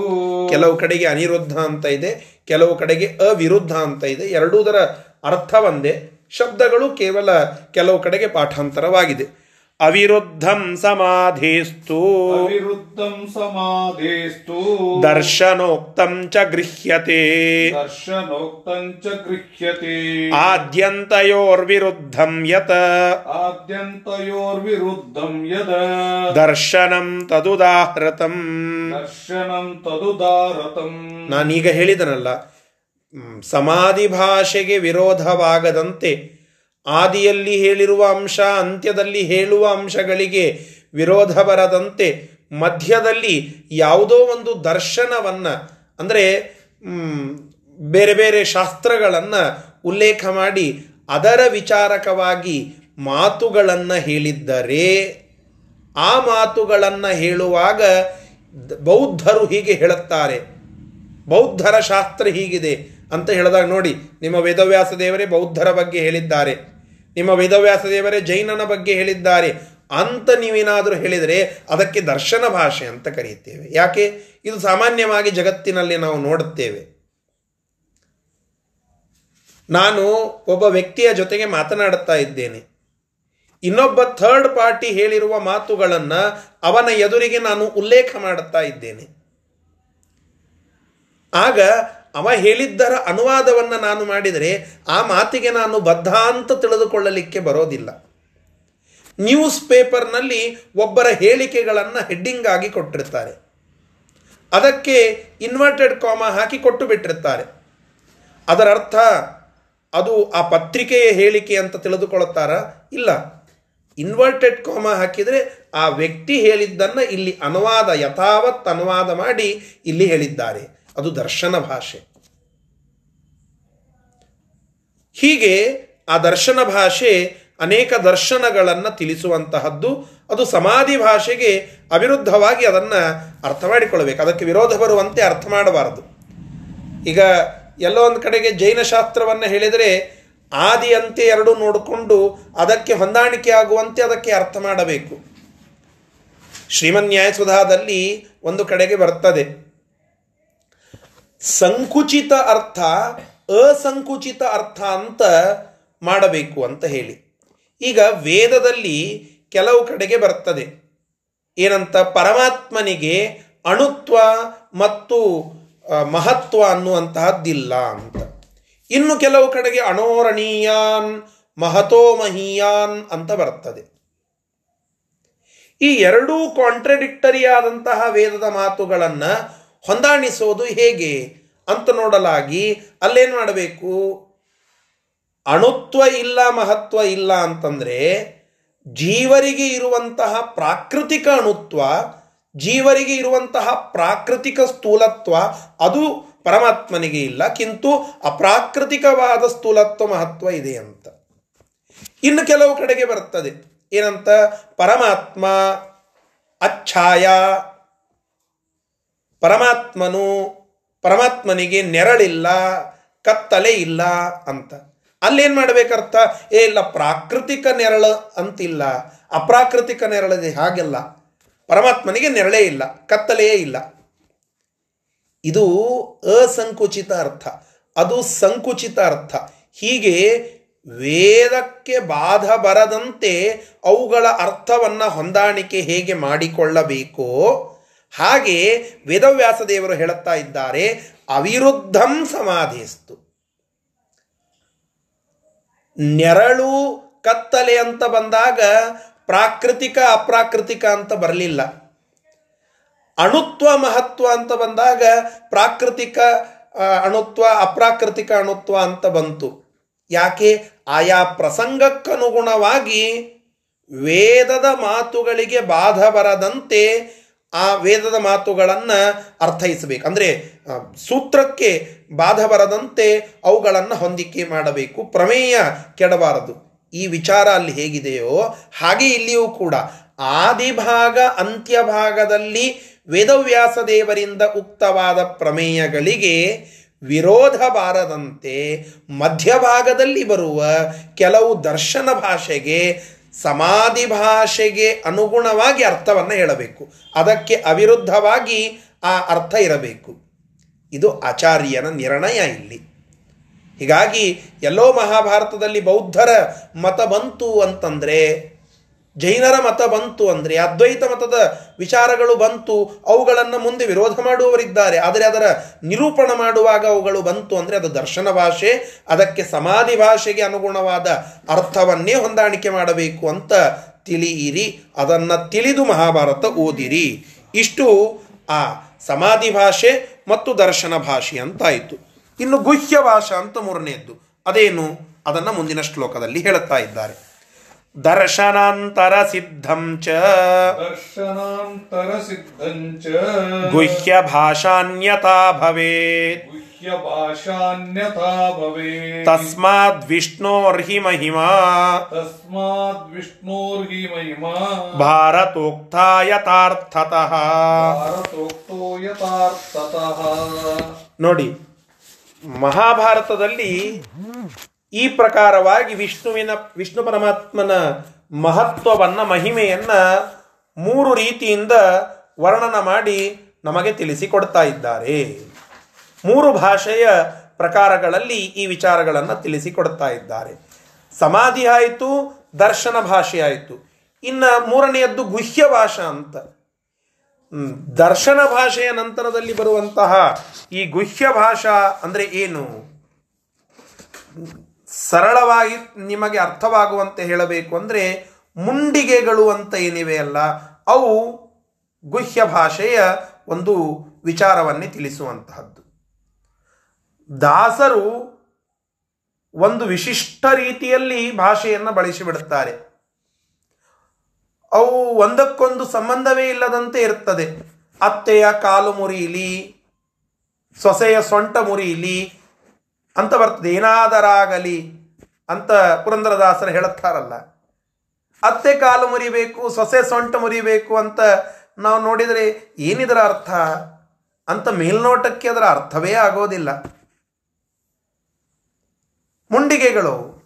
Speaker 1: ಕೆಲವು ಕಡೆಗೆ ಅನಿರುದ್ಧ ಅಂತ ಇದೆ ಕೆಲವು ಕಡೆಗೆ ಅವಿರುದ್ಧ ಅಂತ ಇದೆ. ಎರಡೂದರ ಅರ್ಥ ಒಂದೇ ಶಬ್ದಗಳು ಕೇವಲ ಕೆಲವು ಕಡೆಗೆ ಪಾಠಾಂತರವಾಗಿದೆ. ಅವಿರುದ್ಧಂ ಸಮಾಧೇಸ್ತು.
Speaker 2: ಅವಿರುದ್ಧಂ ಸಮಾಧೇಸ್ತು.
Speaker 1: ದರ್ಶನೋಕ್ತಂ ಚ ಗೃಹ್ಯತೆ.
Speaker 2: ದರ್ಶನೋಕ್ತಂ ಚ ಗೃಹ್ಯತೆ.
Speaker 1: ಆದ್ಯಂತಯೋರ್ವಿರುದ್ಧಂ ಯತ್.
Speaker 2: ಆದ್ಯಂತಯೋರ್ವಿರುದ್ಧಂ ಯದ.
Speaker 1: ದರ್ಶನಂ ತದುದಾಹೃತಂ.
Speaker 2: ದರ್ಶನಂ ತದುದಾಹೃತಂ.
Speaker 1: ನಾನೀಗ ಹೇಳಿದನಲ್ಲ ಮ್, ಸಮಾಧಿ ಭಾಷೆಗೆ ವಿರೋಧವಾಗದಂತೆ ಆದಿಯಲ್ಲಿ ಹೇಳಿರುವ ಅಂಶ, ಅಂತ್ಯದಲ್ಲಿ ಹೇಳುವ ಅಂಶಗಳಿಗೆ ವಿರೋಧ ಬರದಂತೆ ಮಧ್ಯದಲ್ಲಿ ಯಾವುದೋ ಒಂದು ದರ್ಶನವನ್ನು, ಅಂದರೆ ಬೇರೆ ಬೇರೆ ಶಾಸ್ತ್ರಗಳನ್ನು ಉಲ್ಲೇಖ ಮಾಡಿ ಅದರ ವಿಚಾರಕವಾಗಿ ಮಾತುಗಳನ್ನು ಹೇಳಿದ್ದರೆ, ಆ ಮಾತುಗಳನ್ನು ಹೇಳುವಾಗ ಬೌದ್ಧರು ಹೀಗೆ ಹೇಳುತ್ತಾರೆ. ಬೌದ್ಧರ ಶಾಸ್ತ್ರ ಹೀಗಿದೆ ಅಂತ ಹೇಳಿದಾಗ ನೋಡಿ, ನಿಮ್ಮ ವೇದವ್ಯಾಸ ದೇವರೇ ಬೌದ್ಧರ ಬಗ್ಗೆ ಹೇಳಿದ್ದಾರೆ. ನಿಮ್ಮ ವೇದವ್ಯಾಸ ದೇವರೇ, ಜೈನನ ಬಗ್ಗೆ ಹೇಳಿದ್ದಾರೆ. ಅಂತ ನೀವೇನಾದರೂ ಹೇಳಿದರೆ ಅದಕ್ಕೆ ದರ್ಶನ ಭಾಷೆ ಅಂತ ಕರೆಯುತ್ತೇವೆ. ಯಾಕೆ? ಇದು ಸಾಮಾನ್ಯವಾಗಿ ಜಗತ್ತಿನಲ್ಲಿ ನಾವು ನೋಡುತ್ತೇವೆ. ನಾನು ಒಬ್ಬ ವ್ಯಕ್ತಿಯ ಜೊತೆಗೆ ಮಾತನಾಡುತ್ತಾ ಇದ್ದೇನೆ. ಇನ್ನೊಬ್ಬ ಥರ್ಡ್ ಪಾರ್ಟಿ ಹೇಳಿರುವ ಮಾತುಗಳನ್ನು ಅವನ ಎದುರಿಗೆ ನಾನು ಉಲ್ಲೇಖ ಮಾಡುತ್ತಾ ಇದ್ದೇನೆ. ಆಗ ಅವ ಹೇಳಿದ್ದರ ಅನುವಾದವನ್ನು ನಾನು ಮಾಡಿದರೆ ಆ ಮಾತಿಗೆ ನಾನು ಬದ್ಧ ಅಂತ ತಿಳಿದುಕೊಳ್ಳಲಿಕ್ಕೆ ಬರೋದಿಲ್ಲ. ನ್ಯೂಸ್ ಪೇಪರ್ನಲ್ಲಿ ಒಬ್ಬರ ಹೇಳಿಕೆಗಳನ್ನು ಹೆಡ್ಡಿಂಗ್ ಆಗಿ ಕೊಟ್ಟಿರ್ತಾರೆ. ಅದಕ್ಕೆ ಇನ್ವರ್ಟೆಡ್ ಕಾಮ ಹಾಕಿ ಕೊಟ್ಟು ಬಿಟ್ಟಿರ್ತಾರೆ. ಅದರ ಅರ್ಥ ಅದು ಆ ಪತ್ರಿಕೆಯ ಹೇಳಿಕೆ ಅಂತ ತಿಳಿದುಕೊಳ್ಳುತ್ತಾರ? ಇಲ್ಲ. ಇನ್ವರ್ಟೆಡ್ ಕಾಮ ಹಾಕಿದರೆ ಆ ವ್ಯಕ್ತಿ ಹೇಳಿದ್ದನ್ನು ಇಲ್ಲಿ ಅನುವಾದ, ಯಥಾವತ್ ಅನುವಾದ ಮಾಡಿ ಇಲ್ಲಿ ಹೇಳಿದ್ದಾರೆ. ಅದು ದರ್ಶನ ಭಾಷೆ. ಹೀಗೆ ಆ ದರ್ಶನ ಭಾಷೆ ಅನೇಕ ದರ್ಶನಗಳನ್ನು ತಿಳಿಸುವಂತಹದ್ದು. ಅದು ಸಮಾಧಿ ಭಾಷೆಗೆ ಅವಿರುದ್ಧವಾಗಿ ಅದನ್ನು ಅರ್ಥ ಮಾಡಿಕೊಳ್ಳಬೇಕು. ಅದಕ್ಕೆ ವಿರೋಧ ಬರುವಂತೆ ಅರ್ಥ ಮಾಡಬಾರದು. ಈಗ ಎಲ್ಲೋ ಒಂದು ಕಡೆಗೆ ಜೈನ ಶಾಸ್ತ್ರವನ್ನು ಹೇಳಿದರೆ ಆದಿ ಅಂತ್ಯ ಎರಡು ನೋಡಿಕೊಂಡು ಅದಕ್ಕೆ ಹೊಂದಾಣಿಕೆ ಆಗುವಂತೆ ಅದಕ್ಕೆ ಅರ್ಥ ಮಾಡಬೇಕು. ಶ್ರೀಮನ್ ನ್ಯಾಯಸುಧಾದಲ್ಲಿ ಒಂದು ಕಡೆಗೆ ಬರ್ತದೆ. ಸಂಕುಚಿತ ಅರ್ಥ ಅಸಂಕುಚಿತ ಅರ್ಥ ಅಂತ ಮಾಡಬೇಕು ಅಂತ ಹೇಳಿ. ಈಗ ವೇದದಲ್ಲಿ ಕೆಲವು ಕಡೆಗೆ ಬರ್ತದೆ. ಏನಂತ? ಪರಮಾತ್ಮನಿಗೆ ಅಣುತ್ವ ಮತ್ತು ಮಹತ್ವ ಅನ್ನುವಂತಹದ್ದಿಲ್ಲ ಅಂತ. ಇನ್ನು ಕೆಲವು ಕಡೆಗೆ ಅಣೋರಣೀಯಾನ್ ಮಹತೋ ಮಹೀಯಾನ್ ಅಂತ ಬರ್ತದೆ. ಈ ಎರಡೂ ಕಾಂಟ್ರಡಿಕ್ಟರಿ ಆದಂತಹ ವೇದದ ಮಾತುಗಳನ್ನು ಹೊಂದಾಣಿಸೋದು ಹೇಗೆ? ಅಂತ ನೋಡಲಾಗಿ ಅಲ್ಲೇನು ಮಾಡಬೇಕು? ಅಣುತ್ವ ಇಲ್ಲ, ಮಹತ್ವ ಇಲ್ಲ ಅಂತಂದರೆ ಜೀವರಿಗೆ ಇರುವಂತಹ ಪ್ರಾಕೃತಿಕ ಅಣುತ್ವ, ಜೀವರಿಗೆ ಇರುವಂತಹ ಪ್ರಾಕೃತಿಕ ಸ್ಥೂಲತ್ವ ಅದು ಪರಮಾತ್ಮನಿಗೆ ಇಲ್ಲ, ಕಿಂತು ಅಪ್ರಾಕೃತಿಕವಾದ ಸ್ಥೂಲತ್ವ, ಮಹತ್ವ ಇದೆ ಅಂತ. ಇನ್ನು ಕೆಲವು ಕಡೆಗೆ ಬರ್ತದೆ. ಏನಂತ? ಪರಮಾತ್ಮ, ಅಚ್ಛಾಯ, ಪರಮಾತ್ಮನು ಪರಮಾತ್ಮನಿಗೆ ನೆರಳಿಲ್ಲ, ಕತ್ತಲೆ ಇಲ್ಲ ಅಂತ. ಅಲ್ಲೇನು ಮಾಡ್ಬೇಕರ್ಥ? ಏ, ಇಲ್ಲ, ಪ್ರಾಕೃತಿಕ ನೆರಳು ಅಂತಿಲ್ಲ. ಅಪ್ರಾಕೃತಿಕ ನೆರಳಿದೆ ಹಾಗೆಲ್ಲ. ಪರಮಾತ್ಮನಿಗೆ ನೆರಳೇ ಇಲ್ಲ, ಕತ್ತಲೆಯೇ ಇಲ್ಲ. ಇದು ಅಸಂಕುಚಿತ ಅರ್ಥ. ಅದು ಸಂಕುಚಿತ ಅರ್ಥ. ಹೀಗೆ ವೇದಕ್ಕೆ ಬಾಧ ಬರದಂತೆ ಅವುಗಳ ಅರ್ಥವನ್ನು ಹೊಂದಾಣಿಕೆ ಹೇಗೆ ಮಾಡಿಕೊಳ್ಳಬೇಕೋ ಹಾಗೆ ವೇದವ್ಯಾಸ ದೇವರು ಹೇಳುತ್ತಾ ಇದ್ದಾರೆ, ಅವಿರುದ್ಧಂ ಸಮಾಧಿಸ್ತು. ನೆರಳು ಕತ್ತಲೆ ಅಂತ ಬಂದಾಗ ಪ್ರಾಕೃತಿಕ ಅಪ್ರಾಕೃತಿಕ ಅಂತ ಬರಲಿಲ್ಲ. ಅಣುತ್ವ ಮಹತ್ವ ಅಂತ ಬಂದಾಗ ಪ್ರಾಕೃತಿಕ ಅಣುತ್ವ, ಅಪ್ರಾಕೃತಿಕ ಅಣುತ್ವ ಅಂತ ಬಂತು. ಯಾಕೆ? ಆಯಾ ಪ್ರಸಂಗಕ್ಕನುಗುಣವಾಗಿ ವೇದದ ಮಾತುಗಳಿಗೆ ಬಾಧ ಬರದಂತೆ ಆ ವೇದದ ಮಾತುಗಳನ್ನು ಅರ್ಥೈಸಬೇಕು. ಅಂದರೆ ಸೂತ್ರಕ್ಕೆ ಬಾಧ ಬರದಂತೆ ಅವುಗಳನ್ನು ಹೊಂದಿಕೆ ಮಾಡಬೇಕು. ಪ್ರಮೇಯ ಕೆಡಬಾರದು. ಈ ವಿಚಾರ ಅಲ್ಲಿ ಹೇಗಿದೆಯೋ ಹಾಗೆ ಇಲ್ಲಿಯೂ ಕೂಡ. ಆದಿಭಾಗ ಅಂತ್ಯಭಾಗದಲ್ಲಿ ವೇದವ್ಯಾಸ ದೇವರಿಂದ ಉಕ್ತವಾದ ಪ್ರಮೇಯಗಳಿಗೆ ವಿರೋಧ ಬಾರದಂತೆ ಮಧ್ಯಭಾಗದಲ್ಲಿ ಬರುವ ಕೆಲವು ದರ್ಶನ ಭಾಷೆಗೆ ಸಮಾಧಿ ಭಾಷೆಗೆ ಅನುಗುಣವಾಗಿ ಅರ್ಥವನ್ನು ಹೇಳಬೇಕು. ಅದಕ್ಕೆ ಅವಿರುದ್ಧವಾಗಿ ಆ ಅರ್ಥ ಇರಬೇಕು. ಇದು ಆಚಾರ್ಯನ ನಿರ್ಣಯ ಇಲ್ಲಿ. ಹೀಗಾಗಿ ಎಲ್ಲೋ ಮಹಾಭಾರತದಲ್ಲಿ ಬೌದ್ಧರ ಮತ ಬಂತು ಅಂತಂದರೆ ಜೈನರ ಮತ ಬಂತು ಅಂದರೆ, ಅದ್ವೈತ ಮತದ ವಿಚಾರಗಳು ಬಂತು, ಅವುಗಳನ್ನು ಮುಂದೆ ವಿರೋಧ ಮಾಡುವವರಿದ್ದಾರೆ. ಆದರೆ ಅದರ ನಿರೂಪಣ ಮಾಡುವಾಗ ಅವುಗಳು ಬಂತು ಅಂದರೆ ಅದು ದರ್ಶನ ಭಾಷೆ, ಅದಕ್ಕೆ ಸಮಾಧಿ ಭಾಷೆಗೆ ಅನುಗುಣವಾದ ಅರ್ಥವನ್ನೇ ಹೊಂದಾಣಿಕೆ ಮಾಡಬೇಕು ಅಂತ ತಿಳಿಯಿರಿ. ಅದನ್ನು ತಿಳಿದು ಮಹಾಭಾರತ ಓದಿರಿ. ಇಷ್ಟು ಆ ಸಮಾಧಿ ಭಾಷೆ ಮತ್ತು ದರ್ಶನ ಭಾಷೆ ಅಂತಾಯಿತು. ಇನ್ನು ಗುಹ್ಯ ಭಾಷಾ ಅಂತ ಮೂರನೆಯದ್ದು ಅದೇನು? ಅದನ್ನು ಮುಂದಿನ ಶ್ಲೋಕದಲ್ಲಿ ಹೇಳುತ್ತಾ ಇದ್ದಾರೆ. ದರ್ಶನಾಂತರ ಸಿದ್ಧಂ ಚ.
Speaker 2: ದರ್ಶನಾಂತರ ಸಿದ್ಧಂ ಚ
Speaker 1: ಗುಹ್ಯ ಭಾಷಾನ್ಯತಾ ಭವೇತ್.
Speaker 2: ಗುಹ್ಯ ಭಾಷಾನ್ಯತಾ ಭವೇತ್.
Speaker 1: ತಸ್ಮಾದ್ ವಿಷ್ಣೋರ್ಹಿ ಮಹಿಮಾ.
Speaker 2: ತಸ್ಮಾದ್ ವಿಷ್ಣೋರ್ಹಿ ಮಹಿಮಾ.
Speaker 1: ಭಾರತೋಕ್ತಾಯ ಯಥಾರ್ಥತಃ
Speaker 2: ಭಾರತೋಕ್ತೋ ಯಥಾರ್ಥತಃ
Speaker 1: ನೋಡಿ ಮಹಾಭಾರತದಲ್ಲಿ ಈ ಪ್ರಕಾರವಾಗಿ ವಿಷ್ಣುವಿನ, ವಿಷ್ಣು ಪರಮಾತ್ಮನ ಮಹತ್ವವನ್ನು, ಮಹಿಮೆಯನ್ನು ಮೂರು ರೀತಿಯಿಂದ ವರ್ಣನ ಮಾಡಿ ನಮಗೆ ತಿಳಿಸಿಕೊಡ್ತಾ ಇದ್ದಾರೆ. ಮೂರು ಭಾಷೆಯ ಪ್ರಕಾರಗಳಲ್ಲಿ ಈ ವಿಚಾರಗಳನ್ನು ತಿಳಿಸಿಕೊಡ್ತಾ ಇದ್ದಾರೆ. ಸಮಾಧಿ ಆಯಿತು, ದರ್ಶನ ಭಾಷೆ ಆಯಿತು. ಇನ್ನು ಮೂರನೆಯದ್ದು ಗುಹ್ಯ ಭಾಷಾ ಅಂತ. ದರ್ಶನ ಭಾಷೆಯ ನಂತರದಲ್ಲಿ ಬರುವಂತಹ ಈ ಗುಹ್ಯ ಭಾಷಾ ಅಂದರೆ ಏನು? ಸರಳವಾಗಿ ನಿಮಗೆ ಅರ್ಥವಾಗುವಂತೆ ಹೇಳಬೇಕು ಅಂದರೆ ಮುಂಡಿಗೆಗಳು ಅಂತ ಏನಿವೆ ಅಲ್ಲ, ಅವು ಗುಹ್ಯ ಭಾಷೆಯ ಒಂದು ವಿಚಾರವನ್ನೇ ತಿಳಿಸುವಂತಹದ್ದು. ದಾಸರು ಒಂದು ವಿಶಿಷ್ಟ ರೀತಿಯಲ್ಲಿ ಭಾಷೆಯನ್ನು ಬಳಸಿಬಿಡುತ್ತಾರೆ. ಅವು ಒಂದಕ್ಕೊಂದು ಸಂಬಂಧವೇ ಇಲ್ಲದಂತೆ ಇರ್ತದೆ. ಅತ್ತೆಯ ಕಾಲು ಮುರಿಯಲಿ ಸೊಸೆಯ ಸೊಂಟ ಮುರಿಯಲಿ ಅಂತ ಬರ್ತದೆ. ಏನಾದರಾಗಲಿ ಅಂತ ಪುರಂದರದಾಸರು ಹೇಳುತ್ತಾರಲ್ಲ. ಅತ್ತೆ ಕಾಲು ಮುರಿಬೇಕು, ಸೊಸೆ ಸೊಂಟ ಮುರಿಬೇಕು ಅಂತ ನಾವು ನೋಡಿದರೆ ಏನಿದರ ಅರ್ಥ? ಅಂತ ಮೇಲ್ನೋಟಕ್ಕೆ ಅದರ ಅರ್ಥವೇ ಆಗೋದಿಲ್ಲ. ಮುಂಡಿಗೆಗಳು.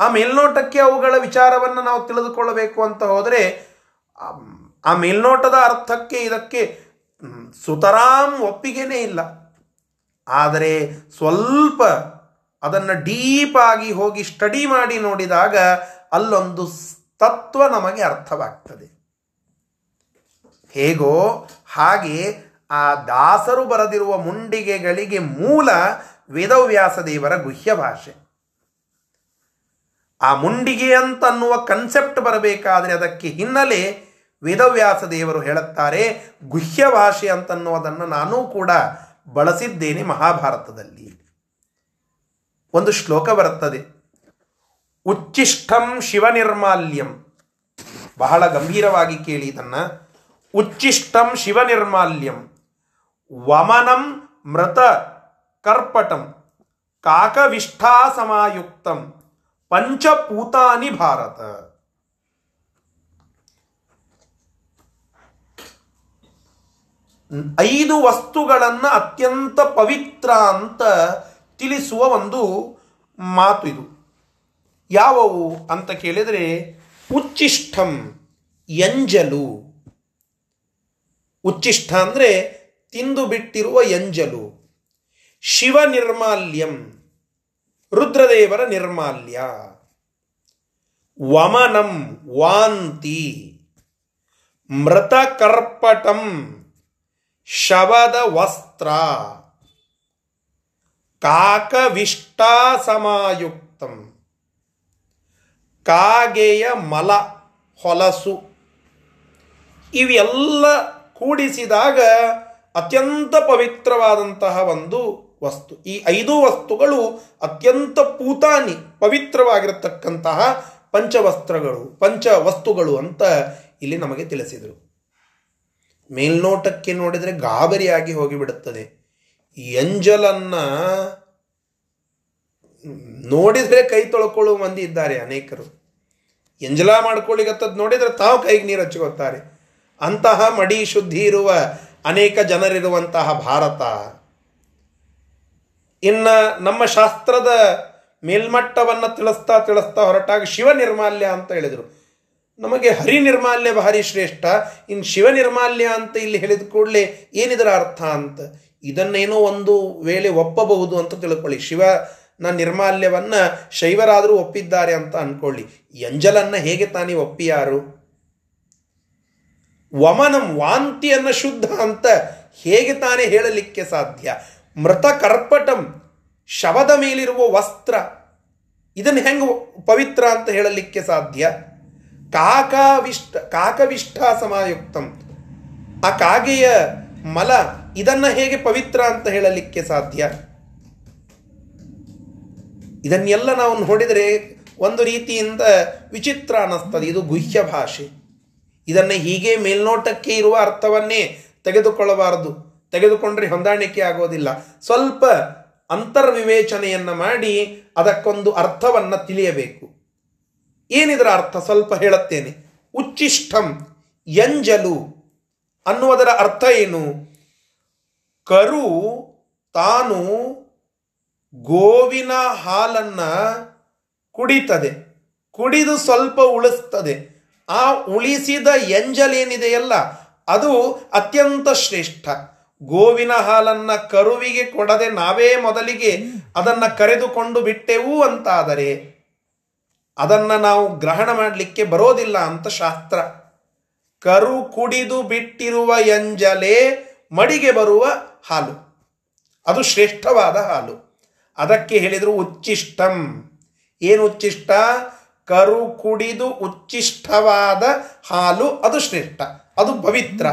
Speaker 1: ಆ ಮೇಲ್ನೋಟಕ್ಕೆ ಅವುಗಳ ವಿಚಾರವನ್ನು ನಾವು ತಿಳಿದುಕೊಳ್ಳಬೇಕು ಅಂತ ಹೋದರೆ, ಆ ಮೇಲ್ನೋಟದ ಅರ್ಥಕ್ಕೆ ಇದಕ್ಕೆ ಸುತರಾಂ ಒಪ್ಪಿಗೆನೇ ಇಲ್ಲ. ಆದರೆ ಸ್ವಲ್ಪ ಅದನ್ನು ಡೀಪಾಗಿ ಹೋಗಿ ಸ್ಟಡಿ ಮಾಡಿ ನೋಡಿದಾಗ ಅಲ್ಲೊಂದು ತತ್ವ ನಮಗೆ ಅರ್ಥವಾಗ್ತದೆ. ಹೇಗೋ ಹಾಗೆ ಆ ದಾಸರು ಬರೆದಿರುವ ಮುಂಡಿಗೆಗಳಿಗೆ ಮೂಲ ವೇದವ್ಯಾಸ ದೇವರ ಗುಹ್ಯ ಭಾಷೆ. ಆ ಮುಂಡಿಗೆ ಅಂತನ್ನುವ ಕನ್ಸೆಪ್ಟ್ ಬರಬೇಕಾದ್ರೆ ಅದಕ್ಕೆ ಹಿನ್ನೆಲೆ ವೇದವ್ಯಾಸ ದೇವರು ಹೇಳುತ್ತಾರೆ, ಗುಹ್ಯ ಭಾಷೆ ಅಂತನ್ನುವುದನ್ನು ನಾನೂ ಕೂಡ ಬಳಸಿದ್ದೇನೆ ಮಹಾಭಾರತದಲ್ಲಿ. ಒಂದು ಶ್ಲೋಕ ಬರುತ್ತದೆ. ಉಚ್ಚಿಷ್ಟಂ ಶಿವನಿರ್ಮಾಲ್ಯಂ. ಬಹಳ ಗಂಭೀರವಾಗಿ ಕೇಳಿ ಇದನ್ನ. ಉಚ್ಚಿಷ್ಟಂ ಶಿವನಿರ್ಮಾಲ್ಯಂ. ವಮನಂ ಮೃತ ಕರ್ಪಟಂ. ಕಾಕವಿಷ್ಠಾ ಸಮಾಯುಕ್ತಂ ಪಂಚಪೂತಾನಿ ಭಾರತ. ಐದು ವಸ್ತುಗಳನ್ನು ಅತ್ಯಂತ ಪವಿತ್ರ ಅಂತ ತಿಳಿಸುವ ಒಂದು ಮಾತು ಇದು. ಯಾವವು ಅಂತ ಕೇಳಿದರೆ ಉಚ್ಚಿಷ್ಟಂ ಎಂಜಲು. ಉಚ್ಚಿಷ್ಟ ಅಂದರೆ ತಿಂದು ಬಿಟ್ಟಿರುವ ಎಂಜಲು. ಶಿವ ನಿರ್ಮಾಲ್ಯಂ, ರುದ್ರದೇವರ ನಿರ್ಮಾಲ್ಯ. ವಮನಂ ವಾಂತಿ, ಮೃತಕರ್ಪಟಂ ಶವದ ವಸ್ತ್ರ ಕಾಕವಿಷ್ಟಾಸಮಾಯುಕ್ತಂ. ಕಾಗೆಯ ಮಲ, ಹೊಲಸು. ಇವೆಲ್ಲ ಕೂಡಿಸಿದಾಗ ಅತ್ಯಂತ ಪವಿತ್ರವಾದಂತಹ ಒಂದು ವಸ್ತು. ಈ ಐದು ವಸ್ತುಗಳು ಅತ್ಯಂತ ಪೂತಾನಿ, ಪವಿತ್ರವಾಗಿರತಕ್ಕಂತಹ ಪಂಚವಸ್ತ್ರಗಳು ಪಂಚ ವಸ್ತುಗಳು ಅಂತ ಇಲ್ಲಿ ನಮಗೆ ತಿಳಿಸಿದರು. ಮೇಲ್ನೋಟಕ್ಕೆ ನೋಡಿದರೆ ಗಾಬರಿಯಾಗಿ ಹೋಗಿಬಿಡುತ್ತದೆ. ಎಂಜಲನ್ನ ನೋಡಿದರೆ ಕೈ ತೊಳ್ಕೊಳ್ಳುವ ಮಂದಿ ಇದ್ದಾರೆ ಅನೇಕರು. ಎಂಜಲ ಮಾಡ್ಕೊಳ್ಳಿಗತ್ತದ್ದು ನೋಡಿದರೆ ತಾವು ಕೈಗೆ ನೀರು ಹಚ್ಕೋತಾರೆ ಅಂತಹ ಮಡಿ ಶುದ್ಧಿ ಇರುವ ಅನೇಕ ಜನರಿರುವಂತಹ ಭಾರತ. ಇನ್ನು ನಮ್ಮ ಶಾಸ್ತ್ರದ ಮೇಲ್ಮಟ್ಟವನ್ನು ತಿಳಿಸ್ತಾ ತಿಳಿಸ್ತಾ ಹೊರಟಾಗ ಶಿವ ನಿರ್ಮಾಲ್ಯ ಅಂತ ಹೇಳಿದರು. ನಮಗೆ ಹರಿ ನಿರ್ಮಾಲ್ಯ ಭಾರಿ ಶ್ರೇಷ್ಠ ಇನ್ನು ಶಿವ ನಿರ್ಮಾಲ್ಯ ಅಂತ ಇಲ್ಲಿ ಹೇಳಿದ ಕೂಡಲೇ ಏನಿದರ ಅರ್ಥ ಅಂತ? ಇದನ್ನೇನೋ ಒಂದು ವೇಳೆ ಒಪ್ಪಬಹುದು ಅಂತ ತಿಳ್ಕೊಳ್ಳಿ. ಶಿವನ ನಿರ್ಮಾಲ್ಯವನ್ನು ಶೈವರಾದರೂ ಒಪ್ಪಿದ್ದಾರೆ ಅಂತ ಅಂದ್ಕೊಳ್ಳಿ ಎಂಜಲನ್ನು ಹೇಗೆ ತಾನೇ ಒಪ್ಪಿಯಾರು? ವಮನಂ ವಾಂತಿಯನ್ನು ಶುದ್ಧ ಅಂತ ಹೇಗೆ ತಾನೇ ಹೇಳಲಿಕ್ಕೆ ಸಾಧ್ಯ? ಮೃತ ಕರ್ಪಟಂ ಶವದ ಮೇಲಿರುವ ವಸ್ತ್ರ, ಇದನ್ನು ಹೆಂಗೆ ಪವಿತ್ರ ಅಂತ ಹೇಳಲಿಕ್ಕೆ ಸಾಧ್ಯ? ಕಾಕಾವಿಷ್ಟ ಕಾಕವಿಷ್ಠ ಸಮಾಯುಕ್ತಂ ಆ ಕಾಗೆಯ ಮಲ ಇದನ್ನ ಹೇಗೆ ಪವಿತ್ರ ಅಂತ ಹೇಳಲಿಕ್ಕೆ ಸಾಧ್ಯ? ಇದನ್ನೆಲ್ಲ ನಾವು ನೋಡಿದರೆ ಒಂದು ರೀತಿಯಿಂದ ವಿಚಿತ್ರ ಅನ್ನಿಸ್ತದೆ. ಇದು ಗುಹ್ಯ ಭಾಷೆ. ಇದನ್ನು ಹೀಗೆ ಮೇಲ್ನೋಟಕ್ಕೆ ಇರುವ ಅರ್ಥವನ್ನೇ ತೆಗೆದುಕೊಳ್ಳಬಾರದು. ತೆಗೆದುಕೊಂಡ್ರೆ ಹೊಂದಾಣಿಕೆ ಆಗೋದಿಲ್ಲ. ಸ್ವಲ್ಪ ಅಂತರ್ವಿವೇಚನೆಯನ್ನು ಮಾಡಿ ಅದಕ್ಕೊಂದು ಅರ್ಥವನ್ನು ತಿಳಿಯಬೇಕು. ಏನಿದರ ಅರ್ಥ? ಸ್ವಲ್ಪ ಹೇಳುತ್ತೇನೆ. ಉಚ್ಚಿಷ್ಟಂ ಎಂಜಲು ಅನ್ನುವುದರ ಅರ್ಥ ಏನು? ಕರು ತಾನು ಗೋವಿನ ಹಾಲನ್ನ ಕುಡಿತದೆ. ಕುಡಿದು ಸ್ವಲ್ಪ ಉಳಿಸ್ತದೆ. ಆ ಉಳಿಸಿದ ಎಂಜಲೇನಿದೆಯಲ್ಲ ಅದು ಅತ್ಯಂತ ಶ್ರೇಷ್ಠ. ಗೋವಿನ ಹಾಲನ್ನ ಕರುವಿಗೆ ಕೊಡದೆ ನಾವೇ ಮೊದಲಿಗೆ ಅದನ್ನ ಕರೆದುಕೊಂಡು ಬಿಟ್ಟೆವು ಅಂತಾದರೆ ಅದನ್ನ ನಾವು ಗ್ರಹಣ ಮಾಡಲಿಕ್ಕೆ ಬರೋದಿಲ್ಲ ಅಂತ ಶಾಸ್ತ್ರ. ಕರು ಕುಡಿದು ಬಿಟ್ಟಿರುವ ಎಂಜಲೆ ಮಡಿಗೆ ಬರುವ ಹಾಲು. ಅದು ಶ್ರೇಷ್ಠವಾದ ಹಾಲು. ಅದಕ್ಕೆ ಹೇಳಿದರು ಉಚ್ಚಿಷ್ಟಂ. ಏನು ಉಚ್ಚಿಷ್ಟ? ಕರು ಕುಡಿದು ಉಚ್ಚಿಷ್ಟವಾದ ಹಾಲು ಅದು ಶ್ರೇಷ್ಠ. ಅದು ಪವಿತ್ರ.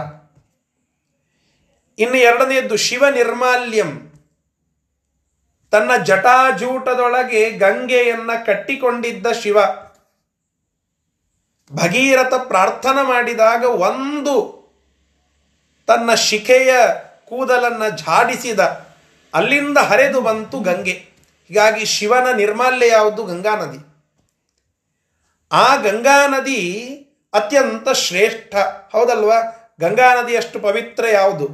Speaker 1: ಇನ್ನು ಎರಡನೆಯದ್ದು ಶಿವ ನಿರ್ಮಾಲ್ಯಂ ತನ್ನ ಜಟಾಜೂಟದೊಳಗೆ ಗಂಗೆಯನ್ನ ಕಟ್ಟಿಕೊಂಡಿದ್ದ ಶಿವ. ಭಗೀರಥ ಪ್ರಾರ್ಥನೆ ಮಾಡಿದಾಗ ಒಂದು ತನ್ನ ಶಿಖೆಯ ಕೂದಲನ್ನ ಝಾಡಿಸಿದ. ಅಲ್ಲಿಂದ ಹರಿದು ಬಂತು ಗಂಗೆ. ಹೀಗಾಗಿ ಶಿವನ ನಿರ್ಮಾಲ್ಯ ಯಾವುದು? ಗಂಗಾ ನದಿ. ಆ ಗಂಗಾ ನದಿ ಅತ್ಯಂತ ಶ್ರೇಷ್ಠ. ಹೌದಲ್ವಾ? ಗಂಗಾ ನದಿಯಷ್ಟು ಪವಿತ್ರ ಯಾವುದು?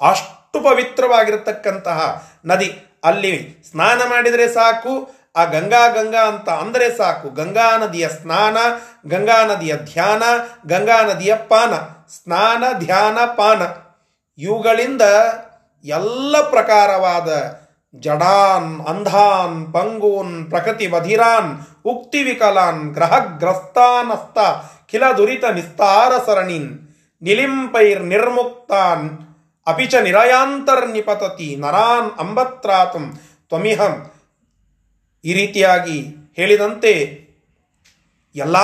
Speaker 1: ಅಷ್ಟು ಪವಿತ್ರವಾಗಿರತಕ್ಕಂತಹ ನದಿ. ಅಲ್ಲಿ ಸ್ನಾನ ಮಾಡಿದರೆ ಸಾಕು, ಆ ಗಂಗಾ ಗಂಗಾ ಅಂತ ಅಂದರೆ ಸಾಕು. ಗಂಗಾ ನದಿಯ ಸ್ನಾನ, ಗಂಗಾ ನದಿಯ ಧ್ಯಾನ, ಗಂಗಾ ನದಿಯ ಪಾನ. ಸ್ನಾನ, ಧ್ಯಾನ, ಪಾನ. ಇವುಗಳಿಂದ ಎಲ್ಲ ಪ್ರಕಾರವಾದ ಜಡಾನ್, ಅಂಧಾನ್, ಪಂಗೂನ್, ಪ್ರಕೃತಿ ಬಧಿರಾನ್ ಉಕ್ತಿ ವಿಕಲಾನ್, ಗ್ರಹಗ್ರಸ್ತಾನಸ್ತ, ಖಿಲ ದುರಿತ ನಿಸ್ತಾರ ಸರಣಿನ್, ನಿಲಿಂಪೈರ್ ನಿರ್ಮುಕ್ತಾನ್ ಅಪಿಚ ನಿರಯಾಂತರ್ನಿಪತತಿ ನರಾನ್ ಅಂಬತ್ರಾತಂ ತ್ವಮಿಹಂ ಈ ರೀತಿಯಾಗಿ ಹೇಳಿದಂತೆ ಎಲ್ಲ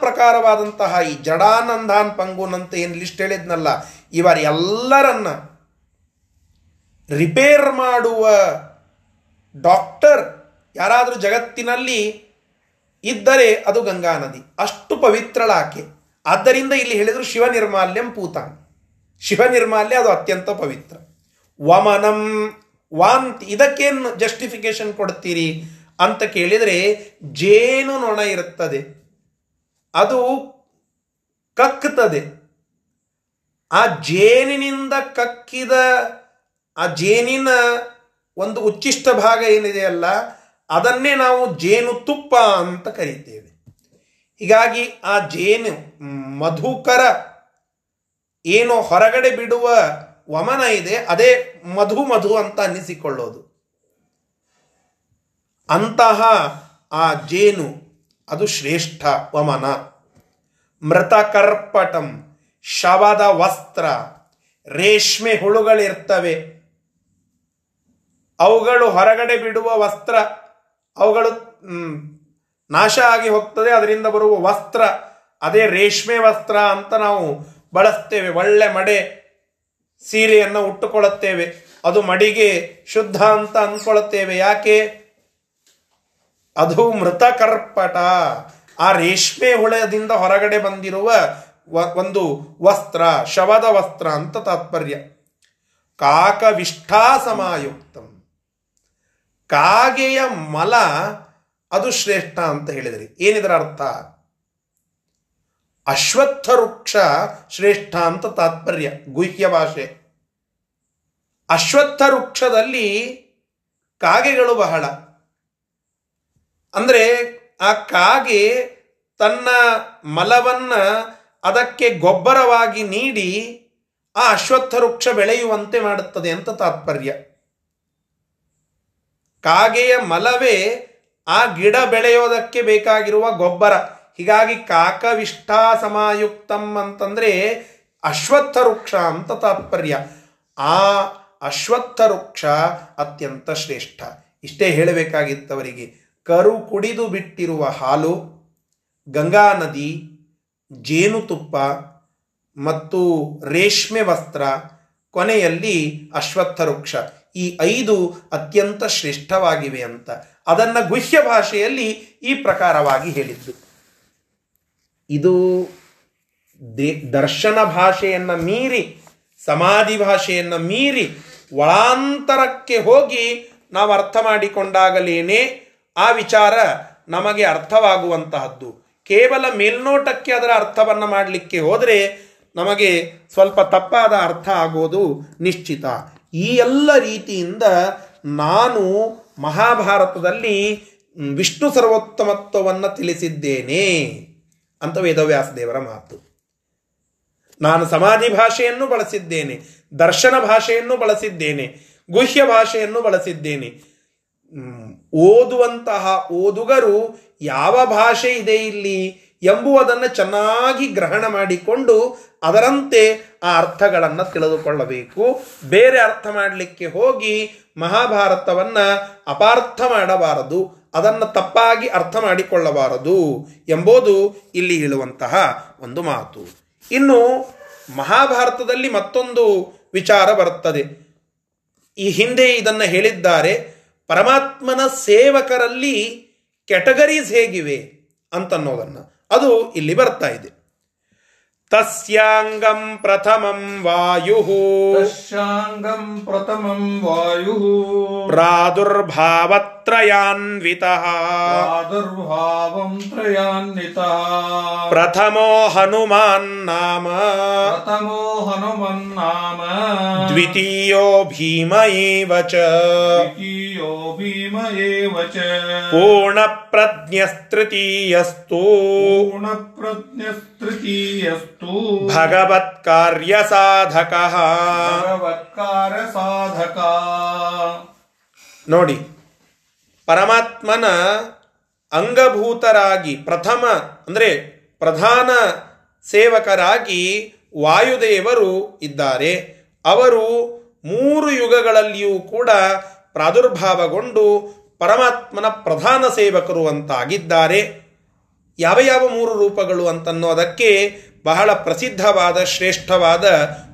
Speaker 1: ಪ್ರಕಾರವಾದಂತಹ ಈ ಜಡಾನಂದಾನ್ ಪಂಗುನ್ ಅಂತ ಏನು ಲಿಸ್ಟ್ ಹೇಳಿದ್ನಲ್ಲ ಇವರೆಲ್ಲರನ್ನ ರಿಪೇರ್ ಮಾಡುವ ಡಾಕ್ಟರ್ ಯಾರಾದರೂ ಜಗತ್ತಿನಲ್ಲಿ ಇದ್ದರೆ ಅದು ಗಂಗಾ ನದಿ. ಅಷ್ಟು ಪವಿತ್ರಳಾಕೆ. ಆದ್ದರಿಂದ ಇಲ್ಲಿ ಹೇಳಿದರು ಶಿವ ನಿರ್ಮಾಲ್ಯಂ ಪೂತಾನ್. ಶಿವ ನಿರ್ಮಾಲ್ಯ ಅದು ಅತ್ಯಂತ ಪವಿತ್ರ. ವಮನಂ ವಾಂತ್ ಇದಕ್ಕೇನು ಜಸ್ಟಿಫಿಕೇಶನ್ ಕೊಡ್ತೀರಿ ಅಂತ ಕೇಳಿದರೆ ಜೇನು ನೊಣ ಇರುತ್ತದೆ. ಅದು ಕಕ್ಕುತ್ತದೆ. ಆ ಜೇನಿನಿಂದ ಕಕ್ಕಿದ ಆ ಜೇನಿನ ಒಂದು ಉಚ್ಚಿಷ್ಟ ಭಾಗ ಏನಿದೆಯಲ್ಲ ಅದನ್ನೇ ನಾವು ಜೇನು ತುಪ್ಪ ಅಂತ ಕರಿತೇವೆ. ಹೀಗಾಗಿ ಆ ಜೇನು ಮಧುಕರ ಏನು ಹೊರಗಡೆ ಬಿಡುವ ವಮನ ಇದೆ, ಅದೇ ಮಧು ಮಧು ಅಂತ ಅನ್ನಿಸಿಕೊಳ್ಳೋದು. ಅಂತಹ ಆ ಜೇನು, ಅದು ಶ್ರೇಷ್ಠ ವಮನ. ಮೃತ ಕರ್ಪಟಂ ಶವದ ವಸ್ತ್ರ, ರೇಷ್ಮೆ ಹುಳುಗಳಿರ್ತವೆ. ಅವುಗಳು ಹೊರಗಡೆ ಬಿಡುವ ವಸ್ತ್ರ, ಅವುಗಳು ನಾಶ ಆಗಿ ಹೋಗ್ತದೆ, ಅದರಿಂದ ಬರುವ ವಸ್ತ್ರ, ಅದೇ ರೇಷ್ಮೆ ವಸ್ತ್ರ ಅಂತ ನಾವು ಬಳಸ್ತೇವೆ, ಒಳ್ಳೆ ಮಡೆ ಸೀರೆಯನ್ನು ಉಟ್ಟುಕೊಳ್ಳುತ್ತೇವೆ. ಅದು ಮಡಿಗೆ ಶುದ್ಧ ಅಂತ ಅಂದ್ಕೊಳ್ಳುತ್ತೇವೆ. ಯಾಕೆ? ಅದು ಮೃತಕರ್ಪಟ ಆ ರೇಷ್ಮೆ ಹುಳದಿಂದ ಹೊರಗಡೆ ಬಂದಿರುವ ಒಂದು ವಸ್ತ್ರ, ಶವದ ವಸ್ತ್ರ ಅಂತ ತಾತ್ಪರ್ಯ. ಕಾಕವಿಷ್ಠಾ ಸಮಾಯುಕ್ತಂ ಕಾಗೆಯ ಮಲ ಅದು ಶ್ರೇಷ್ಠ ಅಂತ ಹೇಳಿದ್ರಿ. ಏನಿದರ ಅರ್ಥ? ಅಶ್ವತ್ಥ ವೃಕ್ಷ ಶ್ರೇಷ್ಠ ಅಂತ ತಾತ್ಪರ್ಯ ಗುಹ್ಯ ಭಾಷೆ. ಅಶ್ವತ್ಥ ವೃಕ್ಷದಲ್ಲಿ ಕಾಗೆಗಳು ಬಹಳ. ಅಂದರೆ ಆ ಕಾಗೆ ತನ್ನ ಮಲವನ್ನ ಅದಕ್ಕೆ ಗೊಬ್ಬರವಾಗಿ ನೀಡಿ ಆ ಅಶ್ವತ್ಥ ವೃಕ್ಷ ಬೆಳೆಯುವಂತೆ ಮಾಡುತ್ತದೆ ಅಂತ ತಾತ್ಪರ್ಯ. ಕಾಗೆಯ ಮಲವೇ ಆ ಗಿಡ ಬೆಳೆಯೋದಕ್ಕೆ ಬೇಕಾಗಿರುವ ಗೊಬ್ಬರ. ಹೀಗಾಗಿ ಕಾಕವಿಷ್ಠಾ ಸಮಾಯುಕ್ತಂ ಅಂತಂದರೆ ಅಶ್ವತ್ಥ ವೃಕ್ಷ ಅಂತ ತಾತ್ಪರ್ಯ. ಆ ಅಶ್ವತ್ಥ ವೃಕ್ಷ ಅತ್ಯಂತ ಶ್ರೇಷ್ಠ. ಇಷ್ಟೇ ಹೇಳಬೇಕಾಗಿತ್ತವರಿಗೆ. ಕರು ಕುಡಿದು ಬಿಟ್ಟಿರುವ ಹಾಲು, ಗಂಗಾ ನದಿ, ಜೇನುತುಪ್ಪ ಮತ್ತು ರೇಷ್ಮೆ ವಸ್ತ್ರ ಕೊನೆಯಲ್ಲಿ ಅಶ್ವತ್ಥ ವೃಕ್ಷ ಈ ಐದು ಅತ್ಯಂತ ಶ್ರೇಷ್ಠವಾಗಿವೆ ಅಂತ. ಅದನ್ನು ಗುಹ್ಯ ಭಾಷೆಯಲ್ಲಿ ಈ ಪ್ರಕಾರವಾಗಿ ಹೇಳಿದ್ದು ಇದು ದೇ ದರ್ಶನ ಭಾಷೆಯನ್ನು ಮೀರಿ, ಸಮಾಧಿ ಭಾಷೆಯನ್ನು ಮೀರಿ ಒಳಾಂತರಕ್ಕೆ ಹೋಗಿ ನಾವು ಅರ್ಥ ಮಾಡಿಕೊಂಡಾಗಲೇನೆ ಆ ವಿಚಾರ ನಮಗೆ ಅರ್ಥವಾಗುವಂತಹದ್ದು. ಕೇವಲ ಮೇಲ್ನೋಟಕ್ಕೆ ಅದರ ಅರ್ಥವನ್ನು ಮಾಡಲಿಕ್ಕೆ ಹೋದರೆ ನಮಗೆ ಸ್ವಲ್ಪ ತಪ್ಪಾದ ಅರ್ಥ ಆಗೋದು ನಿಶ್ಚಿತ. ಈ ಎಲ್ಲ ರೀತಿಯಿಂದ ನಾನು ಮಹಾಭಾರತದಲ್ಲಿ ವಿಷ್ಣು ಸರ್ವೋತ್ತಮತ್ವವನ್ನು ತಿಳಿಸಿದ್ದೇನೆ. ಅಂತ ವೇದವ್ಯಾಸ ದೇವರ ಮಾತು. ನಾನು ಸಮಾಧಿ ಭಾಷೆಯನ್ನು ಬಳಸಿದ್ದೇನೆ, ದರ್ಶನ ಭಾಷೆಯನ್ನು ಬಳಸಿದ್ದೇನೆ, ಗುಹ್ಯ ಭಾಷೆಯನ್ನು ಬಳಸಿದ್ದೇನೆ. ಓದುವಂತಹ ಓದುಗರು ಯಾವ ಭಾಷೆ ಇದೆ ಇಲ್ಲಿ ಎಂಬುವುದನ್ನು ಚೆನ್ನಾಗಿ ಗ್ರಹಣ ಮಾಡಿಕೊಂಡು ಅದರಂತೆ ಆ ಅರ್ಥಗಳನ್ನು ತಿಳಿದುಕೊಳ್ಳಬೇಕು. ಬೇರೆ ಅರ್ಥ ಮಾಡಲಿಕ್ಕೆ ಹೋಗಿ ಮಹಾಭಾರತವನ್ನು ಅಪಾರ್ಥ ಮಾಡಬಾರದು. ಅದನ್ನು ತಪ್ಪಾಗಿ ಅರ್ಥ ಮಾಡಿಕೊಳ್ಳಬಾರದು ಎಂಬುದು ಇಲ್ಲಿ ಹೇಳುವಂತಹ ಒಂದು ಮಾತು. ಇನ್ನು ಮಹಾಭಾರತದಲ್ಲಿ ಮತ್ತೊಂದು ವಿಚಾರ ಬರುತ್ತದೆ. ಈ ಹಿಂದೆ ಇದನ್ನು ಹೇಳಿದ್ದಾರೆ ಪರಮಾತ್ಮನ ಸೇವಕರಲ್ಲಿ ಕೆಟಗರೀಸ್ ಹೇಗಿವೆ ಅಂತನ್ನೋದನ್ನು. ಅದು ಇಲ್ಲಿ ಬರ್ತಾ ಇದೆ. ತಸ್ಯಾಂಗಂ ಪ್ರಥಮಂ ವಾಯು.
Speaker 2: ತಸ್ಯಾಂಗಂ ಪ್ರಥಮಂ
Speaker 1: ವಾಯು.
Speaker 2: ಪ್ರಾದುರ್ಭಾವತ್ त्रयान्वितः।
Speaker 1: प्रादुर्भावं त्रयान्वितः।
Speaker 2: प्रथमो हनुमान्
Speaker 1: नाम। प्रथमो हनुमन् नाम।
Speaker 2: द्वितीयो भीम एव च।
Speaker 1: द्वितीयो
Speaker 2: भीम
Speaker 1: एव च। पूर्णप्रज्ञस्तृतीयस्तु।
Speaker 2: पूर्णप्रज्ञस्तृतीयस्तु।
Speaker 1: भगवत्कार्यसाधकः। ಪರಮಾತ್ಮನ ಅಂಗಭೂತರಾಗಿ, ಪ್ರಥಮ ಅಂದರೆ ಪ್ರಧಾನ ಸೇವಕರಾಗಿ ವಾಯುದೇವರು ಇದ್ದಾರೆ. ಅವರು ಮೂರು ಯುಗಗಳಲ್ಲಿಯೂ ಕೂಡ ಪ್ರಾದುರ್ಭಾವಗೊಂಡು ಪರಮಾತ್ಮನ ಪ್ರಧಾನ ಸೇವಕರು ಅಂತಾಗಿದ್ದಾರೆ. ಯಾವ ಯಾವ ಮೂರು ರೂಪಗಳು ಅಂತನ್ನೋದಕ್ಕೆ ಬಹಳ ಪ್ರಸಿದ್ಧವಾದ, ಶ್ರೇಷ್ಠವಾದ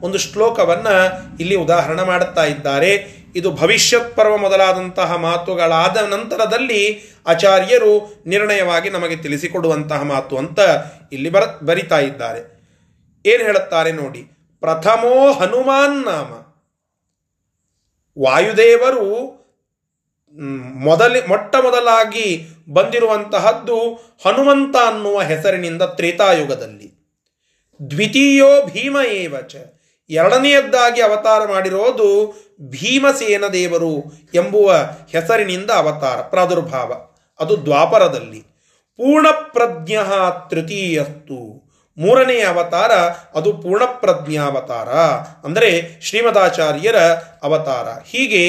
Speaker 1: ಒಂದು ಶ್ಲೋಕವನ್ನು ಇಲ್ಲಿ ಉದಾಹರಣೆ ಮಾಡುತ್ತಾ ಇದ್ದಾರೆ. ಇದು ಭವಿಷ್ಯತ್ ಪರ್ವ ಮೊದಲಾದಂತಹ ಮಾತುಗಳಾದ ನಂತರದಲ್ಲಿ ಆಚಾರ್ಯರು ನಿರ್ಣಯವಾಗಿ ನಮಗೆ ತಿಳಿಸಿಕೊಡುವಂತಹ ಮಾತು ಅಂತ ಇಲ್ಲಿ ಬರ, ಬರಿತಾ ಇದ್ದಾರೆ. ಏನು ಹೇಳುತ್ತಾರೆ ನೋಡಿ, ಪ್ರಥಮೋ ಹನುಮಾನ್ ನಾಮ. ವಾಯುದೇವರು ಮೊದಲ, ಮೊಟ್ಟ ಮೊದಲಾಗಿ ಬಂದಿರುವಂತಹದ್ದು ಹನುಮಂತ ಅನ್ನುವ ಹೆಸರಿನಿಂದ ತ್ರೇತಾಯುಗದಲ್ಲಿ. ದ್ವಿತೀಯೋ ಭೀಮ ಏವಚ. ಎರಡನೆಯದ್ದಾಗಿ ಅವತಾರ ಮಾಡಿರೋದು ಭೀಮಸೇನ ದೇವರು ಎಂಬುವ ಹೆಸರಿನಿಂದ ಅವತಾರ, ಪ್ರಾದುರ್ಭಾವ. ಅದು ದ್ವಾಪರದಲ್ಲಿ. ಪೂರ್ಣಪ್ರಜ್ಞ ತೃತೀಯಸ್ತು. ಮೂರನೇ ಅವತಾರ, ಅದು ಪೂರ್ಣಪ್ರಜ್ಞಾವತಾರ. ಅಂದರೆ ಶ್ರೀಮದಾಚಾರ್ಯರ ಅವತಾರ. ಹೀಗೆ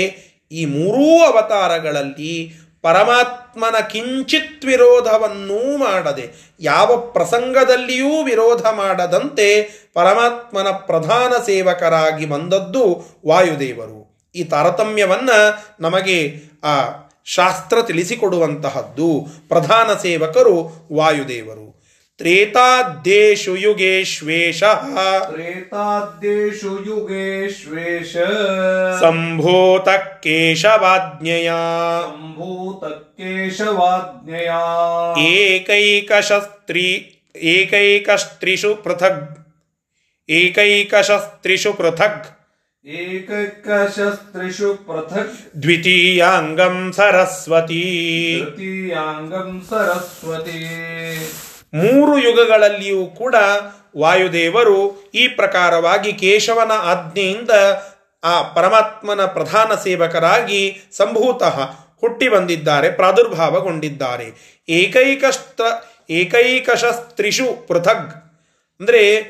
Speaker 1: ಈ ಮೂರೂ ಅವತಾರಗಳಲ್ಲಿ ಪರಮಾತ್ಮನ ಕಿಂಚಿತ್ ವಿರೋಧವನ್ನೂ ಮಾಡದೆ, ಯಾವ ಪ್ರಸಂಗದಲ್ಲಿಯೂ ವಿರೋಧ ಮಾಡದಂತೆ ಪರಮಾತ್ಮನ ಪ್ರಧಾನ ಸೇವಕರಾಗಿ ಬಂದದ್ದು ವಾಯುದೇವರು. ಈ ತಾರತಮ್ಯವನ್ನು ನಮಗೆ ಆ ಶಾಸ್ತ್ರ ತಿಳಿಸಿಕೊಡುವಂತಹದ್ದು. ಪ್ರಧಾನ ಸೇವಕರು ವಾಯುದೇವರು. ತ್ರೇತಾದ್ದೇಶು ಯುಗೇಶ್ವೇಷ.
Speaker 2: ತ್ರೇತಾದ್ದೇಶು ಯುಗೇಶ್ವೇಷ.
Speaker 1: ಸಂಭೂತ ಕೇಶವಾಜ್ಞೆಯ
Speaker 2: ಸಂಭೂತ ಕೇಶವಾಜ್ಞೆಯ
Speaker 1: ಏಕೈಕಶಸ್ತ್ರಿ ಏಕೈಕಸ್ತ್ರಿಷು ಪೃಥಗ್ ಏಕೈಕಶಸ್ತ್ರಿಷು ಪೃಥಗ್.
Speaker 2: एकैकशस्त्रिषु पृथक्
Speaker 1: ದ್ವಿತೀಯಾಂಗಂ ಸರಸ್ವತಿ
Speaker 2: तृतीयाङ्गम् सरस्वती
Speaker 1: ಮೂರು ಯುಗಗಳಲ್ಲಿಯೂ ಕೂಡ ವಾಯುದೇವರು ಈ ಪ್ರಕಾರವಾಗಿ ಕೇಶವನ ಆಜ್ಞೆಯಿಂದ ಆ ಪರಮಾತ್ಮನ ಪ್ರಧಾನ ಸೇವಕರಾಗಿ ಸಂಭೂತಃ ಹುಟ್ಟಿ ಬಂದಿದ್ದಾರೆ ಪ್ರಾದುರ್ಭಾವಗೊಂಡಿದ್ದಾರೆ ಏಕೈಕಸ್ತ್ರ ಏಕೈಕಶಸ್ತ್ರಿಷು ಪೃಥಗ್ ಅಂದರೆ ಮ್,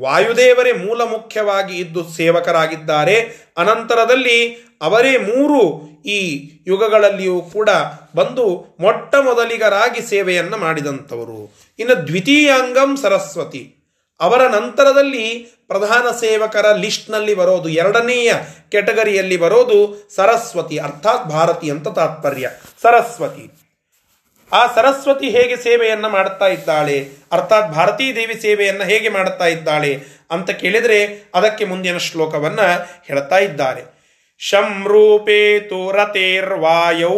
Speaker 1: ವಾಯುದೇವರೇ ಮೂಲ ಮುಖ್ಯವಾಗಿ ಇದ್ದು ಸೇವಕರಾಗಿದ್ದಾರೆ. ಅನಂತರದಲ್ಲಿ ಅವರೇ ಮೂರು ಈ ಯುಗಗಳಲ್ಲಿಯೂ ಕೂಡ ಬಂದು ಮೊಟ್ಟ ಮೊದಲಿಗರಾಗಿ ಸೇವೆಯನ್ನು ಮಾಡಿದಂಥವರು. ಇನ್ನು ದ್ವಿತೀಯಾಂಗಂ ಸರಸ್ವತಿ. ಅವರ ನಂತರದಲ್ಲಿ ಪ್ರಧಾನ ಸೇವಕರ ಲಿಸ್ಟ್ನಲ್ಲಿ ಬರೋದು, ಎರಡನೆಯ ಕೆಟಗರಿಯಲ್ಲಿ ಬರೋದು ಸರಸ್ವತಿ, ಅರ್ಥಾತ್ ಭಾರತಿ ಅಂತ ತಾತ್ಪರ್ಯ. ಸರಸ್ವತಿ. ಆ ಸರಸ್ವತಿ ಹೇಗೆ ಸೇವೆಯನ್ನು ಮಾಡುತ್ತಾ ಇದ್ದಾಳೆ? ಅರ್ಥಾತ್ ಭಾರತೀ ದೇವಿ ಸೇವೆಯನ್ನು ಹೇಗೆ ಮಾಡುತ್ತಾ ಇದ್ದಾಳೆ ಅಂತ ಕೇಳಿದರೆ ಅದಕ್ಕೆ ಮುಂದಿನ ಶ್ಲೋಕವನ್ನು ಹೇಳ್ತಾ ಇದ್ದಾರೆ. ಶಂ ರೂಪೇತು ರತೇರ್ವಾಯೌ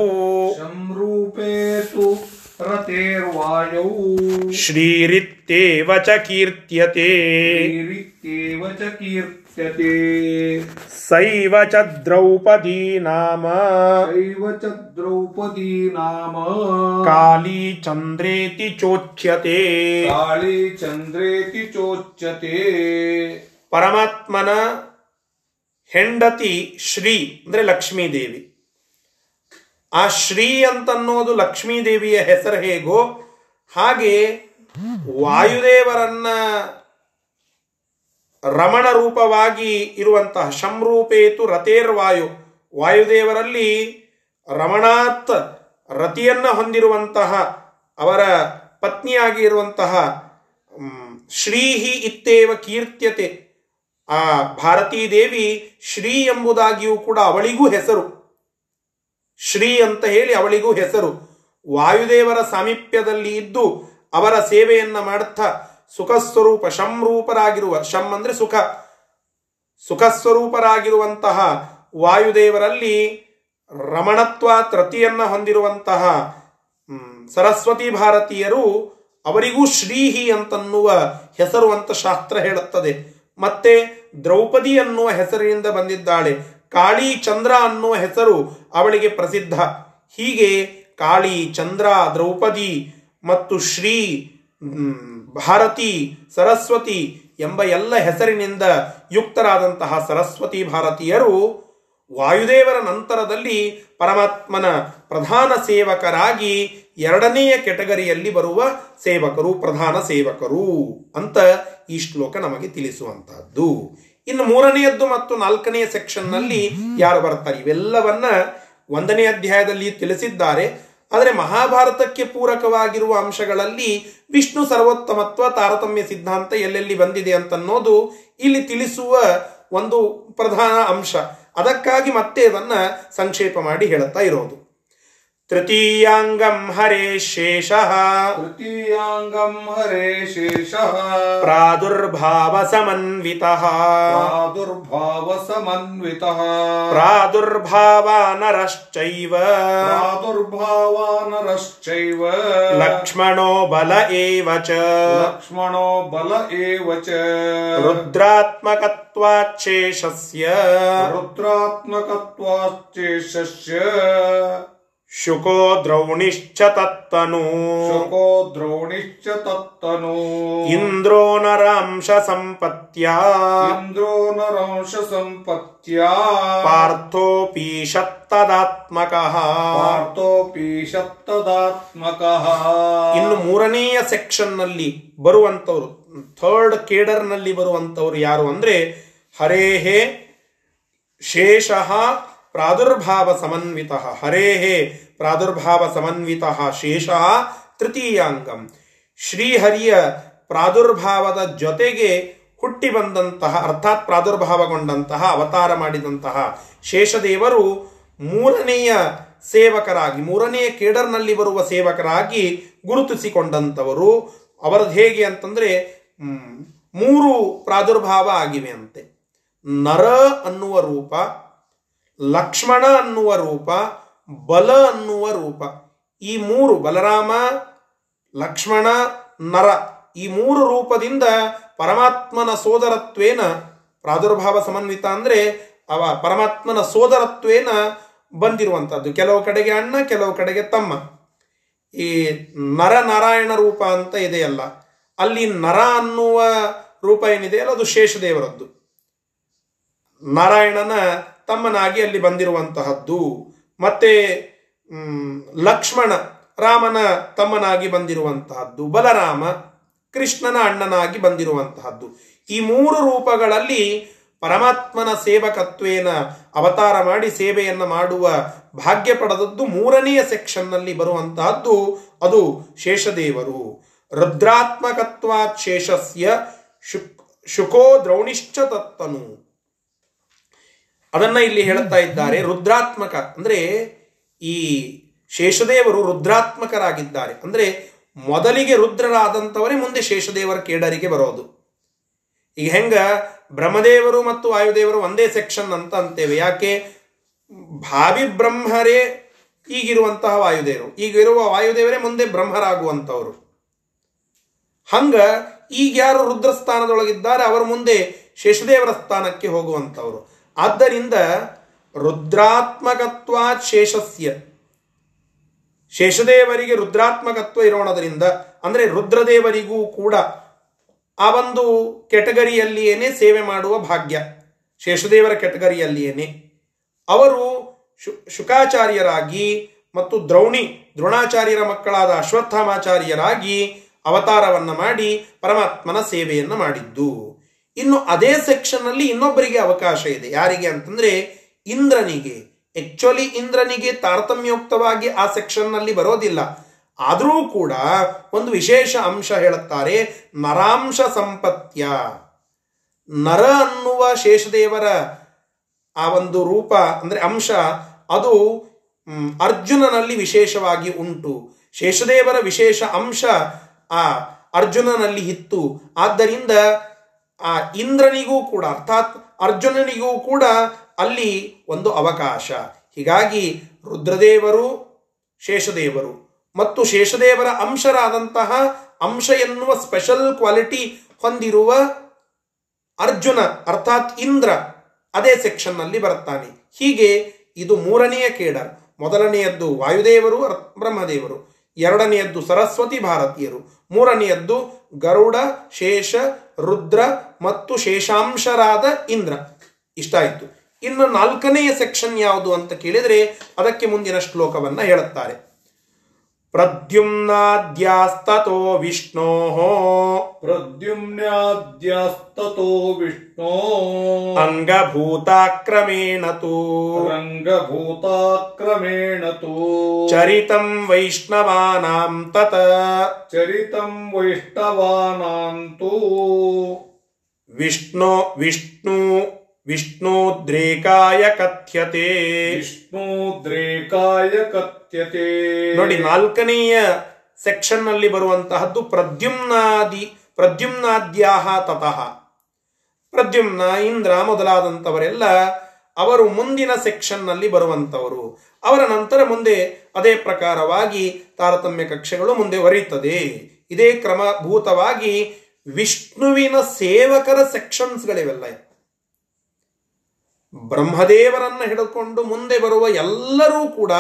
Speaker 2: ಶಂ ರೂಪೇತು रतेर्वायौ
Speaker 1: ಶ್ರೀರಿತ್ತೇವ ಚ ಕೀರ್ತ್ಯತೆ ीरित्येव
Speaker 2: च कीर्त्यते
Speaker 1: ಸೈವ ಚ ದ್ರೌಪದಿ ನಾಮ
Speaker 2: सैव च द्रौपदी नाम
Speaker 1: ಕಾಳಿ ಚಂದ್ರೇತಿ ಚೋಚ್ಯತೆ
Speaker 2: काली चन्द्रेति चोच्यते
Speaker 1: ಪರಮಾತ್ಮನ ಹೆಂಡತಿ ಶ್ರೀ ಅಂದ್ರೆ ಲಕ್ಷ್ಮೀದೇವಿ ಆ ಶ್ರೀ ಅಂತನ್ನೋದು ಲಕ್ಷ್ಮೀದೇವಿಯ ಹೆಸರು ಹೇಗೋ ಹಾಗೆ ವಾಯುದೇವರನ್ನ ರಮಣ ರೂಪವಾಗಿ ಇರುವಂತಹ ಶಂರೂಪೇತು ರತೇರ್ವಾಯು ವಾಯುದೇವರಲ್ಲಿ ರಮಣಾತ್ ರತಿಯನ್ನ ಹೊಂದಿರುವಂತಹ ಅವರ ಪತ್ನಿಯಾಗಿ ಇರುವಂತಹ ಶ್ರೀಹಿ ಇತ್ತೇವ ಕೀರ್ತ್ಯತೆ. ಆ ಭಾರತೀ ದೇವಿ ಶ್ರೀ ಎಂಬುದಾಗಿಯೂ ಕೂಡ ಅವಳಿಗೂ ಹೆಸರು. ಶ್ರೀ ಅಂತ ಹೇಳಿ ಅವಳಿಗೂ ಹೆಸರು. ವಾಯುದೇವರ ಸಾಮೀಪ್ಯದಲ್ಲಿ ಇದ್ದು ಅವರ ಸೇವೆಯನ್ನ ಮಾಡುತ್ತಾ ಸುಖಸ್ವರೂಪ ಶಂರೂಪರಾಗಿರುವ ಶಂ ಅಂದ್ರೆ ಸುಖ. ಸುಖಸ್ವರೂಪರಾಗಿರುವಂತಹ ವಾಯುದೇವರಲ್ಲಿ ರಮಣತ್ವ ತೃತಿಯನ್ನ ಹೊಂದಿರುವಂತಹ ಸರಸ್ವತಿ ಭಾರತೀಯರು ಅವರಿಗೂ ಶ್ರೀಹಿ ಅಂತನ್ನುವ ಹೆಸರು ಅಂತ ಶಾಸ್ತ್ರ ಹೇಳುತ್ತದೆ. ಮತ್ತೆ ದ್ರೌಪದಿ ಅನ್ನುವ ಹೆಸರಿನಿಂದ ಬಂದಿದ್ದಾಳೆ. ಕಾಳಿ ಚಂದ್ರ ಅನ್ನುವ ಹೆಸರು ಅವಳಿಗೆ ಪ್ರಸಿದ್ಧ. ಹೀಗೆ ಕಾಳಿ, ಚಂದ್ರ, ದ್ರೌಪದಿ ಮತ್ತು ಶ್ರೀ ಭಾರತಿ, ಸರಸ್ವತಿ ಎಂಬ ಎಲ್ಲ ಹೆಸರಿನಿಂದ ಯುಕ್ತರಾದಂತಹ ಸರಸ್ವತಿ ಭಾರತೀಯರು ವಾಯುದೇವರ ನಂತರದಲ್ಲಿ ಪರಮಾತ್ಮನ ಪ್ರಧಾನ ಸೇವಕರಾಗಿ ಎರಡನೆಯ ಕೆಟಗರಿಯಲ್ಲಿ ಬರುವ ಸೇವಕರು ಪ್ರಧಾನ ಸೇವಕರು ಅಂತ ಈ ಶ್ಲೋಕ ನಮಗೆ ತಿಳಿಸುವಂತಹದ್ದು. ಇನ್ನು ಮೂರನೆಯದ್ದು ಮತ್ತು ನಾಲ್ಕನೆಯ ಸೆಕ್ಷನ್ನಲ್ಲಿ ಯಾರು ಬರ್ತಾರೆ? ಇವೆಲ್ಲವನ್ನ ಒಂದನೇ ಅಧ್ಯಾಯದಲ್ಲಿ ತಿಳಿಸಿದ್ದಾರೆ. ಆದರೆ ಮಹಾಭಾರತಕ್ಕೆ ಪೂರಕವಾಗಿರುವ ಅಂಶಗಳಲ್ಲಿ ವಿಷ್ಣು ಸರ್ವೋತ್ತಮತ್ವ, ತಾರತಮ್ಯ ಸಿದ್ಧಾಂತ ಎಲ್ಲೆಲ್ಲಿ ಬಂದಿದೆ ಅಂತನ್ನೋದು ಇಲ್ಲಿ ತಿಳಿಸುವ ಒಂದು ಪ್ರಧಾನ ಅಂಶ. ಅದಕ್ಕಾಗಿ ಮತ್ತೆ ಅದನ್ನ ಸಂಕ್ಷೇಪ ಮಾಡಿ ಹೇಳುತ್ತಾ ಇರೋದು. तृतीयाङ्गम् हरे शेषः
Speaker 2: तृतीयाङ्गम् हरे शेषः प्रादुर्भावसमन्वितः
Speaker 1: प्रादुर्भावसमन्वितः प्रादुर्भावानरश्चैव
Speaker 2: प्रादुर्भावानरश्चैव
Speaker 1: लक्ष्मणो बल एव च
Speaker 2: लक्ष्मणो बल एव च
Speaker 1: रुद्रात्मकत्वाच्छेषस्य
Speaker 2: रुद्रात्मकत्वाच्छेषस्य
Speaker 1: ಶುಕೋ ದ್ರೌಣಿಶ್ಚ ತತ್ತನು
Speaker 2: शोको द्रोणिश्च तत्तनु
Speaker 1: ಇಂದ್ರೋ ನರಾಂಶ ಸಂಪತ್ಯ
Speaker 2: इन्द्रो नरंशसम्पत्त्या
Speaker 1: ಪಾರ್ಥೋಪೀಷತ್ತದಾತ್ಮಕಃ
Speaker 2: पार्थोऽपि शब्ददात्मकः
Speaker 1: ಇನ್ನು ಮೂರನೆಯ ಸೆಕ್ಷನ್ ನಲ್ಲಿ ಬರುವಂತವರು ಥರ್ಡ್ ಕೇಡರ್ ನಲ್ಲಿ ಬರುವಂತವರು ಯಾರು ಅಂದ್ರೆ ಹರೇಹೇ ಶೇಷಃ ಪ್ರಾದುರ್ಭಾವ ಸಮನ್ವಿತ ಹರೇಹೇ ಪ್ರಾದುರ್ಭಾವ ಸಮನ್ವಿತ ಶೇಷ ತೃತೀಯಾಂಗಂ. ಶ್ರೀಹರಿಯ ಪ್ರಾದುರ್ಭಾವದ ಜೊತೆಗೆ ಹುಟ್ಟಿ ಬಂದಂತಹ, ಅರ್ಥಾತ್ ಪ್ರಾದುರ್ಭಾವಗೊಂಡಂತಹ, ಅವತಾರ ಮಾಡಿದಂತಹ ಶೇಷದೇವರು ಮೂರನೆಯ ಸೇವಕರಾಗಿ, ಮೂರನೆಯ ಕೇಡರ್ನಲ್ಲಿ ಬರುವ ಸೇವಕರಾಗಿ ಗುರುತಿಸಿಕೊಂಡಂಥವರು. ಅವರದ್ದು ಹೇಗೆ ಅಂತಂದರೆ ಮೂರು ಪ್ರಾದುರ್ಭಾವ ಆಗಿವೆ ಅಂತೆ. ನರ ಅನ್ನುವ ರೂಪ ಲಕ್ಷ್ಮಣ ಅನ್ನುವ ರೂಪ, ಬಲ ಅನ್ನುವ ರೂಪ. ಈ ಮೂರು ಬಲರಾಮ, ಲಕ್ಷ್ಮಣ, ನರ ಈ ಮೂರು ರೂಪದಿಂದ ಪರಮಾತ್ಮನ ಸೋದರತ್ವೇನ ಪ್ರಾದುರ್ಭಾವ ಸಮನ್ವಿತ ಅಂದ್ರೆ ಅವ ಪರಮಾತ್ಮನ ಸೋದರತ್ವೇನ ಬಂದಿರುವಂಥದ್ದು ಕೆಲವು ಕಡೆಗೆ ಅಣ್ಣ, ಕೆಲವು ಕಡೆಗೆ ತಮ್ಮ. ಈ ನರ ನಾರಾಯಣ ರೂಪ ಅಂತ ಇದೆಯಲ್ಲ, ಅಲ್ಲಿ ನರ ಅನ್ನುವ ರೂಪ ಏನಿದೆಯಲ್ಲ, ಅದು ಶೇಷದೇವರದ್ದು. ನಾರಾಯಣನ ತಮ್ಮನಾಗಿ ಅಲ್ಲಿ ಬಂದಿರುವಂತಹದ್ದು. ಮತ್ತೆ ಲಕ್ಷ್ಮಣ, ರಾಮನ ತಮ್ಮನಾಗಿ ಬಂದಿರುವಂತಹದ್ದು. ಬಲರಾಮ, ಕೃಷ್ಣನ ಅಣ್ಣನಾಗಿ ಬಂದಿರುವಂತಹದ್ದು. ಈ ಮೂರು ರೂಪಗಳಲ್ಲಿ ಪರಮಾತ್ಮನ ಸೇವಕತ್ವೇನ ಅವತಾರ ಮಾಡಿ ಸೇವೆಯನ್ನು ಮಾಡುವ ಭಾಗ್ಯ ಪಡೆದದ್ದು ಮೂರನೆಯ ಸೆಕ್ಷನ್ನಲ್ಲಿ ಬರುವಂತಹದ್ದು ಅದು ಶೇಷದೇವರು. ರುದ್ರಾತ್ಮಕತ್ವಾ ಶೇಷಸ್ಯ ಶುಕ್, ಶುಕೋ ದ್ರೌಣಿಶ್ಚ ತತ್ತನು. ಅದನ್ನ ಇಲ್ಲಿ ಹೇಳುತ್ತಾ ಇದ್ದಾರೆ ರುದ್ರಾತ್ಮಕ. ಅಂದ್ರೆ ಈ ಶೇಷದೇವರು ರುದ್ರಾತ್ಮಕರಾಗಿದ್ದಾರೆ. ಅಂದ್ರೆ ಮೊದಲಿಗೆ ರುದ್ರರಾದಂಥವರೇ ಮುಂದೆ ಶೇಷದೇವರ ಕೇಡರಿಗೆ ಬರೋದು. ಈಗ ಹೆಂಗ? ಬ್ರಹ್ಮದೇವರು ಮತ್ತು ವಾಯುದೇವರು ಒಂದೇ ಸೆಕ್ಷನ್ ಅಂತ ಅಂತೇವೆ. ಯಾಕೆ? ಭಾವಿ ಬ್ರಹ್ಮರೇ ಈಗಿರುವಂತಹ ವಾಯುದೇವರು. ಈಗಿರುವ ವಾಯುದೇವರೇ ಮುಂದೆ ಬ್ರಹ್ಮರಾಗುವಂಥವರು. ಹಂಗ ಈಗ ಯಾರು ರುದ್ರಸ್ಥಾನದೊಳಗಿದ್ದಾರೆ, ಅವರು ಮುಂದೆ ಶೇಷದೇವರ ಸ್ಥಾನಕ್ಕೆ ಹೋಗುವಂಥವರು. ಆದ್ದರಿಂದ ರುದ್ರಾತ್ಮಕತ್ವಾ ಶೇಷಸ್ಯ. ಶೇಷದೇವರಿಗೆ ರುದ್ರಾತ್ಮಕತ್ವ ಇರೋಣದರಿಂದ, ಅಂದರೆ ರುದ್ರದೇವರಿಗೂ ಕೂಡ ಆ ಒಂದು ಕೆಟಗರಿಯಲ್ಲಿಯೇನೆ ಸೇವೆ ಮಾಡುವ ಭಾಗ್ಯ, ಶೇಷದೇವರ ಕೆಟಗರಿಯಲ್ಲಿಯೇನೆ. ಅವರು ಶು, ಶುಕಾಚಾರ್ಯರಾಗಿ ಮತ್ತು ದ್ರೌಣಿ, ದ್ರೋಣಾಚಾರ್ಯರ ಮಕ್ಕಳಾದ ಅಶ್ವತ್ಥಾಮಾಚಾರ್ಯರಾಗಿ ಅವತಾರವನ್ನು ಮಾಡಿ ಪರಮಾತ್ಮನ ಸೇವೆಯನ್ನು ಮಾಡಿದ್ದು. ಇನ್ನು ಅದೇ ಸೆಕ್ಷನ್ ಅಲ್ಲಿ ಇನ್ನೊಬ್ಬರಿಗೆ ಅವಕಾಶ ಇದೆ. ಯಾರಿಗೆ ಅಂತಂದ್ರೆ ಇಂದ್ರನಿಗೆ. ಆಕ್ಚುಲಿ ಇಂದ್ರನಿಗೆ ತಾರತಮ್ಯೋಕ್ತವಾಗಿ ಆ ಸೆಕ್ಷನ್ನಲ್ಲಿ ಬರೋದಿಲ್ಲ. ಆದರೂ ಕೂಡ ಒಂದು ವಿಶೇಷ ಅಂಶ ಹೇಳುತ್ತಾರೆ, ನರಾಂಶ ಸಂಪತ್ಯ. ನರ ಅನ್ನುವ ಶೇಷದೇವರ ಆ ಒಂದು ರೂಪ, ಅಂದ್ರೆ ಅಂಶ, ಅದು ಅರ್ಜುನನಲ್ಲಿ ವಿಶೇಷವಾಗಿ ಉಂಟು. ಶೇಷದೇವರ ವಿಶೇಷ ಅಂಶ ಆ ಅರ್ಜುನನಲ್ಲಿ ಇತ್ತು. ಆದ್ದರಿಂದ ಆ ಇಂದ್ರನಿಗೂ ಕೂಡ, ಅರ್ಥಾತ್ ಅರ್ಜುನನಿಗೂ ಕೂಡ ಅಲ್ಲಿ ಒಂದು ಅವಕಾಶ. ಹೀಗಾಗಿ ರುದ್ರದೇವರು, ಶೇಷದೇವರು ಮತ್ತು ಶೇಷದೇವರ ಅಂಶರಾದಂತಹ ಅಂಶ ಎನ್ನುವ ಸ್ಪೆಷಲ್ ಕ್ವಾಲಿಟಿ ಹೊಂದಿರುವ ಅರ್ಜುನ, ಅರ್ಥಾತ್ ಇಂದ್ರ ಅದೇ ಸೆಕ್ಷನ್ನಲ್ಲಿ ಬರುತ್ತಾನೆ. ಹೀಗೆ ಇದು ಮೂರನೆಯ ಕೇಡರ್. ಮೊದಲನೆಯದ್ದು ವಾಯುದೇವರು ಬ್ರಹ್ಮದೇವರು. ಎರಡನೆಯದ್ದು ಸರಸ್ವತಿ ಭಾರತೀಯರು. ಮೂರನೆಯದ್ದು ಗರುಡ, ಶೇಷ ರುದ್ರ ಮತ್ತು ಶೇಷಾಂಶರಾದ ಇಂದ್ರ. ಇಷ್ಟಾಯಿತು ಇನ್ನು ನಾಲ್ಕನೆಯ ಸೆಕ್ಷನ್ ಯಾವುದು ಅಂತ ಕೇಳಿದರೆ ಅದಕ್ಕೆ ಮುಂದಿನ ಶ್ಲೋಕವನ್ನು ಹೇಳುತ್ತಾರೆ. ಪ್ರದ್ಯುಮ್ನಾದ್ಯಾಸ್ತತೋ ವಿಷ್ಣೋ.
Speaker 2: ಪ್ರದ್ಯುಮ್ನಾದ್ಯಸ್ತತೋ ವಿಷ್ಣೋ.
Speaker 1: ಅಂಗಭೂತಾಕ್ರಮೇಣ ತು.
Speaker 2: ರಂಗಭೂತಾಕ್ರಮೇಣ ತು.
Speaker 1: ಚರಿತಂ ವೈಷ್ಣವಾನಾಂ ತತ.
Speaker 2: ಚರಿತಂ ವೈಷ್ಣವಾನಾಂತೂ
Speaker 1: ವಿಷ್ಣು ವಿಷ್ಣು ವಿಷ್ಣುದ್ರೇಕಾಯ ಕಥ್ಯತೆ.
Speaker 2: ವಿಷ್ಣೋದ್ರೇಕಾಯ ಕಥ್ಯತೆ.
Speaker 1: ನೋಡಿ ನಾಲ್ಕನೆಯ ಸೆಕ್ಷನ್ನಲ್ಲಿ ಬರುವಂತಹದ್ದು ಪ್ರದ್ಯುಮ್ನಾದಿ ಪ್ರದ್ಯುಮ್ನಾದ್ಯಾಹ ತತಃ. ಪ್ರದ್ಯುಮ್ನ ಇಂದ್ರ ಮೊದಲಾದಂಥವರೆಲ್ಲ ಅವರು ಮುಂದಿನ ಸೆಕ್ಷನ್ನಲ್ಲಿ ಬರುವಂತವರು. ಅವರ ನಂತರ ಮುಂದೆ ಅದೇ ಪ್ರಕಾರವಾಗಿ ತಾರತಮ್ಯ ಕಕ್ಷೆಗಳು ಮುಂದೆ ಹೊರೆಯುತ್ತದೆ ಇದೇ ಕ್ರಮಭೂತವಾಗಿ ವಿಷ್ಣುವಿನ ಸೇವಕರ ಸೆಕ್ಷನ್ಸ್ಗಳಿವೆಲ್ಲ ಬ್ರಹ್ಮದೇವರನ್ನ ಹಿಡಿದುಕೊಂಡು ಮುಂದೆ ಬರುವ ಎಲ್ಲರೂ ಕೂಡ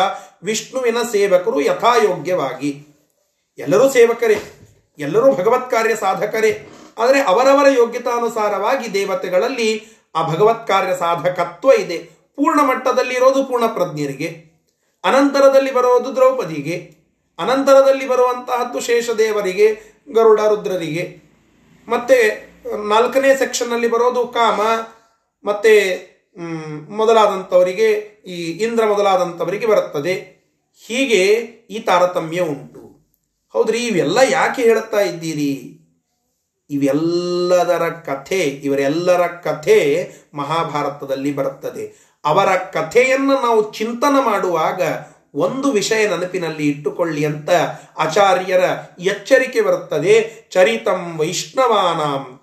Speaker 1: ವಿಷ್ಣುವಿನ ಸೇವಕರು ಯಥಾಯೋಗ್ಯವಾಗಿ. ಎಲ್ಲರೂ ಸೇವಕರೇ, ಎಲ್ಲರೂ ಭಗವತ್ ಕಾರ್ಯ ಸಾಧಕರೇ. ಆದರೆ ಅವರವರ ಯೋಗ್ಯತಾನುಸಾರವಾಗಿ ದೇವತೆಗಳಲ್ಲಿ ಆ ಭಗವತ್ ಕಾರ್ಯ ಸಾಧಕತ್ವ ಇದೆ. ಪೂರ್ಣ ಮಟ್ಟದಲ್ಲಿ ಇರೋದು ಪೂರ್ಣ ಪ್ರಜ್ಞರಿಗೆ. ಅನಂತರದಲ್ಲಿ ಬರೋದು ದ್ರೌಪದಿಗೆ. ಅನಂತರದಲ್ಲಿ ಬರುವಂತಹದ್ದು ಶೇಷದೇವರಿಗೆ, ಗರುಡ ರುದ್ರರಿಗೆ. ಮತ್ತೆ ನಾಲ್ಕನೇ ಸೆಕ್ಷನ್ನಲ್ಲಿ ಬರೋದು ಕಾಮ, ಮತ್ತೆ ಮೊದಲಾದಂಥವರಿಗೆ ಈ ಇಂದ್ರ ಮೊದಲಾದಂಥವರಿಗೆ ಬರುತ್ತದೆ. ಹೀಗೆ ಈ ತಾರತಮ್ಯ ಉಂಟು. ಹೌದ್ರಿ, ಇವೆಲ್ಲ ಯಾಕೆ ಹೇಳ್ತಾ ಇದ್ದೀರಿ? ಇವೆಲ್ಲದರ ಕಥೆ, ಇವರೆಲ್ಲರ ಕಥೆ ಮಹಾಭಾರತದಲ್ಲಿ ಬರುತ್ತದೆ. ಅವರ ಕಥೆಯನ್ನು ನಾವು ಚಿಂತನ ಮಾಡುವಾಗ ಒಂದು ವಿಷಯ ನೆನಪಿನಲ್ಲಿ ಇಟ್ಟುಕೊಳ್ಳಿ ಅಂತ ಆಚಾರ್ಯರ ಎಚ್ಚರಿಕೆ ಬರುತ್ತದೆ. ಚರಿತಂ ವೈಷ್ಣವಾನಾಂ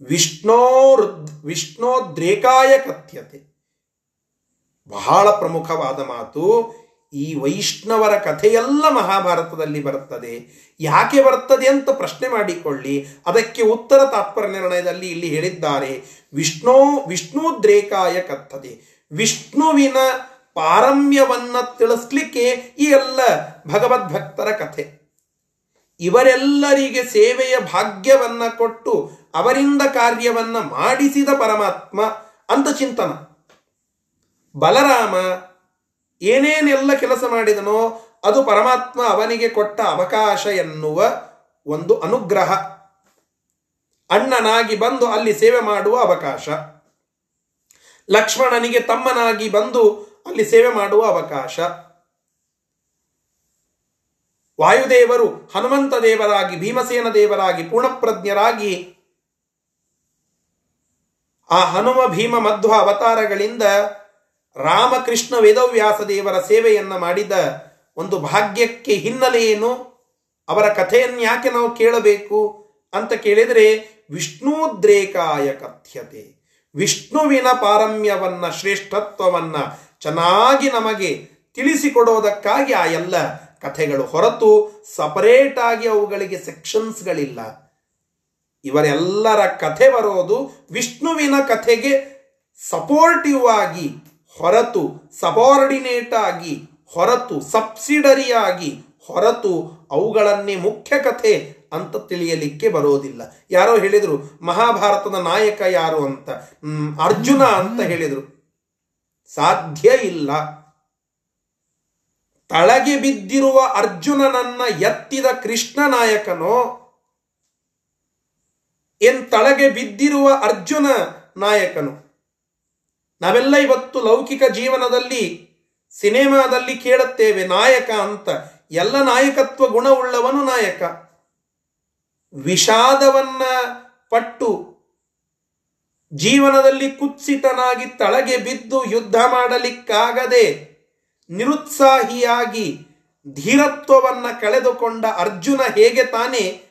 Speaker 1: ತತ್ ವಿಷ್ಣೋರ್ ವಿಷ್ಣೋದ್ರೇಕಾಯ ಕಥ್ಯತೆ. ಬಹಳ ಪ್ರಮುಖವಾದ ಮಾತು. ಈ ವೈಷ್ಣವರ ಕಥೆಯೆಲ್ಲ ಮಹಾಭಾರತದಲ್ಲಿ ಬರುತ್ತದೆ. ಯಾಕೆ ಬರ್ತದೆ ಅಂತ ಪ್ರಶ್ನೆ ಮಾಡಿಕೊಳ್ಳಿ. ಅದಕ್ಕೆ ಉತ್ತರ ತಾತ್ಪರ್ಯ ನಿರ್ಣಯದಲ್ಲಿ ಇಲ್ಲಿ ಹೇಳಿದ್ದಾರೆ. ವಿಷ್ಣೋ ವಿಷ್ಣುದ್ರೇಕಾಯ ಕಥತೆ ವಿಷ್ಣುವಿನ ಪಾರಮ್ಯವನ್ನು ತಿಳಿಸ್ಲಿಕ್ಕೆ ಈ ಎಲ್ಲ ಭಗವದ್ಭಕ್ತರ ಕಥೆ. ಇವರೆಲ್ಲರಿಗೆ ಸೇವೆಯ ಭಾಗ್ಯವನ್ನ ಕೊಟ್ಟು ಅವರಿಂದ ಕಾರ್ಯವನ್ನು ಮಾಡಿಸಿದ ಪರಮಾತ್ಮ ಅಂತ ಚಿಂತನ. ಬಲರಾಮ ಏನೇನೆಲ್ಲ ಕೆಲಸ ಮಾಡಿದನೋ ಅದು ಪರಮಾತ್ಮ ಅವನಿಗೆ ಕೊಟ್ಟ ಅವಕಾಶ ಎನ್ನುವ ಒಂದು ಅನುಗ್ರಹ. ಅಣ್ಣನಾಗಿ ಬಂದು ಅಲ್ಲಿ ಸೇವೆ ಮಾಡುವ ಅವಕಾಶ. ಲಕ್ಷ್ಮಣನಿಗೆ ತಮ್ಮನಾಗಿ ಬಂದು ಅಲ್ಲಿ ಸೇವೆ ಮಾಡುವ ಅವಕಾಶ. ವಾಯುದೇವರು ಹನುಮಂತ ದೇವರಾಗಿ ಭೀಮಸೇನ ದೇವರಾಗಿ ಪೂರ್ಣಪ್ರಜ್ಞರಾಗಿ ಆ ಹನುಮ ಭೀಮ ಮಧ್ವ ಅವತಾರಗಳಿಂದ ರಾಮಕೃಷ್ಣ ವೇದವ್ಯಾಸ ದೇವರ ಸೇವೆಯನ್ನ ಮಾಡಿದ ಒಂದು ಭಾಗ್ಯಕ್ಕೆ ಹಿನ್ನೆಲೆ ಏನು? ಅವರ ಕಥೆಯನ್ನು ಯಾಕೆ ನಾವು ಕೇಳಬೇಕು ಅಂತ ಕೇಳಿದರೆ, ವಿಷ್ಣುದ್ರೇಕಾಯ ಕಥ್ಯತೆ. ವಿಷ್ಣುವಿನ ಪಾರಮ್ಯವನ್ನ, ಶ್ರೇಷ್ಠತ್ವವನ್ನ ಚೆನ್ನಾಗಿ ನಮಗೆ ತಿಳಿಸಿಕೊಡೋದಕ್ಕಾಗಿ ಆ ಎಲ್ಲ ಕಥೆಗಳು ಹೊರತು ಸಪರೇಟ್ ಆಗಿ ಅವುಗಳಿಗೆ ಸೆಕ್ಷನ್ಸ್ಗಳಿಲ್ಲ ಇವರೆಲ್ಲರ ಕಥೆ ಬರೋದು ವಿಷ್ಣುವಿನ ಕಥೆಗೆ ಸಪೋರ್ಟಿವ್ ಆಗಿ, ಹೊರತು ಸಬಾರ್ಡಿನೇಟ್ ಆಗಿ, ಹೊರತು ಸಬ್ಸಿಡರಿಯಾಗಿ ಹೊರತು ಅವುಗಳನ್ನೇ ಮುಖ್ಯ ಕಥೆ ಅಂತ ತಿಳಿಯಲಿಕ್ಕೆ ಬರೋದಿಲ್ಲ. ಯಾರೋ ಹೇಳಿದರು, ಮಹಾಭಾರತದ ನಾಯಕ ಯಾರು ಅಂತ? ಅರ್ಜುನ ಅಂತ ಹೇಳಿದರು. ಸಾಧ್ಯ ಇಲ್ಲ. ತಳಗೆ ಬಿದ್ದಿರುವ ಅರ್ಜುನನನ್ನ ಎತ್ತಿದ ಕೃಷ್ಣ ನಾಯಕನೋ ಏನ್ ತಳಗೆ ಬಿದ್ದಿರುವ ಅರ್ಜುನ ನಾಯಕನು. ನಾವೆಲ್ಲ ಇವತ್ತು ಲೌಕಿಕ ಜೀವನದಲ್ಲಿ, ಸಿನಿಮಾದಲ್ಲಿ ಕೇಳುತ್ತೇವೆ, ನಾಯಕ ಅಂತ. ಎಲ್ಲ ನಾಯಕತ್ವ ಗುಣವುಳ್ಳವನು ನಾಯಕ. ವಿಷಾದವನ್ನ ಪಟ್ಟು ಜೀವನದಲ್ಲಿ ಕುತ್ಸಿತನಾಗಿ ತಳಗೆ ಬಿದ್ದು ಯುದ್ಧ ಮಾಡಲಿಕ್ಕಾಗದೆ ನಿರುತ್ಸಾಹಿಯಾಗಿ ಧೀರತ್ವವನ್ನ ಕಳೆದುಕೊಂಡ ಅರ್ಜುನ ಹೇಗೆ ತಾನೇ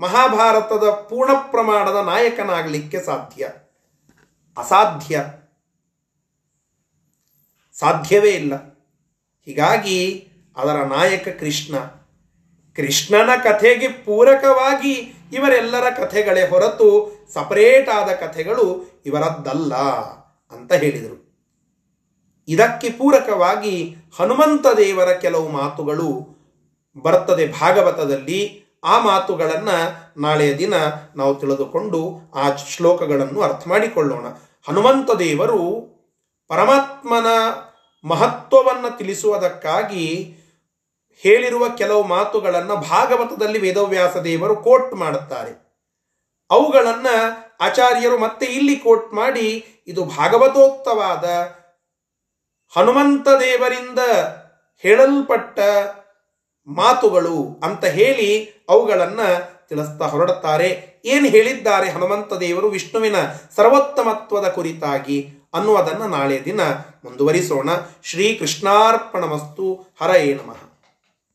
Speaker 1: ಮಹಾಭಾರತದ ಪೂರ್ಣ ಪ್ರಮಾಣದ ನಾಯಕನಾಗಲಿಕ್ಕೆ ಸಾಧ್ಯ. ಅಸಾಧ್ಯ. ಸಾಧ್ಯವೇ ಇಲ್ಲ. ಹೀಗಾಗಿ ಅದರ ನಾಯಕ ಕೃಷ್ಣ. ಕೃಷ್ಣನ ಕಥೆಗೆ ಪೂರಕವಾಗಿ ಇವರೆಲ್ಲರ ಕಥೆಗಳೇ ಹೊರತು ಸಪರೇಟ್ ಆದ ಕಥೆಗಳು ಇವರದ್ದಲ್ಲ ಅಂತ ಹೇಳಿದರು. ಇದಕ್ಕೆ ಪೂರಕವಾಗಿ ಹನುಮಂತ ದೇವರ ಕೆಲವು ಮಾತುಗಳು ಬರ್ತದೆ ಭಾಗವತದಲ್ಲಿ. ಆ ಮಾತುಗಳನ್ನು ನಾಳೆಯ ದಿನ ನಾವು ತಿಳಿದುಕೊಂಡು ಆ ಶ್ಲೋಕಗಳನ್ನು ಅರ್ಥ ಮಾಡಿಕೊಳ್ಳೋಣ. ಹನುಮಂತ ದೇವರು ಪರಮಾತ್ಮನ ಮಹತ್ವವನ್ನು ತಿಳಿಸುವುದಕ್ಕಾಗಿ ಹೇಳಿರುವ ಕೆಲವು ಮಾತುಗಳನ್ನು ಭಾಗವತದಲ್ಲಿ ವೇದವ್ಯಾಸ ದೇವರು ಕೋಟ್ ಮಾಡುತ್ತಾರೆ. ಅವುಗಳನ್ನು ಆಚಾರ್ಯರು ಮತ್ತೆ ಇಲ್ಲಿ ಕೋಟ್ ಮಾಡಿ ಇದು ಭಾಗವತೋಕ್ತವಾದ ಹನುಮಂತ ದೇವರಿಂದ ಹೇಳಲ್ಪಟ್ಟ ಮಾತುಗಳು ಅಂತ ಹೇಳಿ ಅವುಗಳನ್ನು ತಿಳಿಸ್ತಾ ಹೊರಡುತ್ತಾರೆ. ಏನು ಹೇಳಿದ್ದಾರೆ ಹನುಮಂತ ದೇವರು ವಿಷ್ಣುವಿನ ಸರ್ವೋತ್ತಮತ್ವದ ಕುರಿತಾಗಿ ಅನ್ನುವುದನ್ನು ನಾಳೆ ದಿನ ಮುಂದುವರಿಸೋಣ. ಶ್ರೀ ಕೃಷ್ಣಾರ್ಪಣ ಮಸ್ತು ಹರಯೇ ನಮಃ.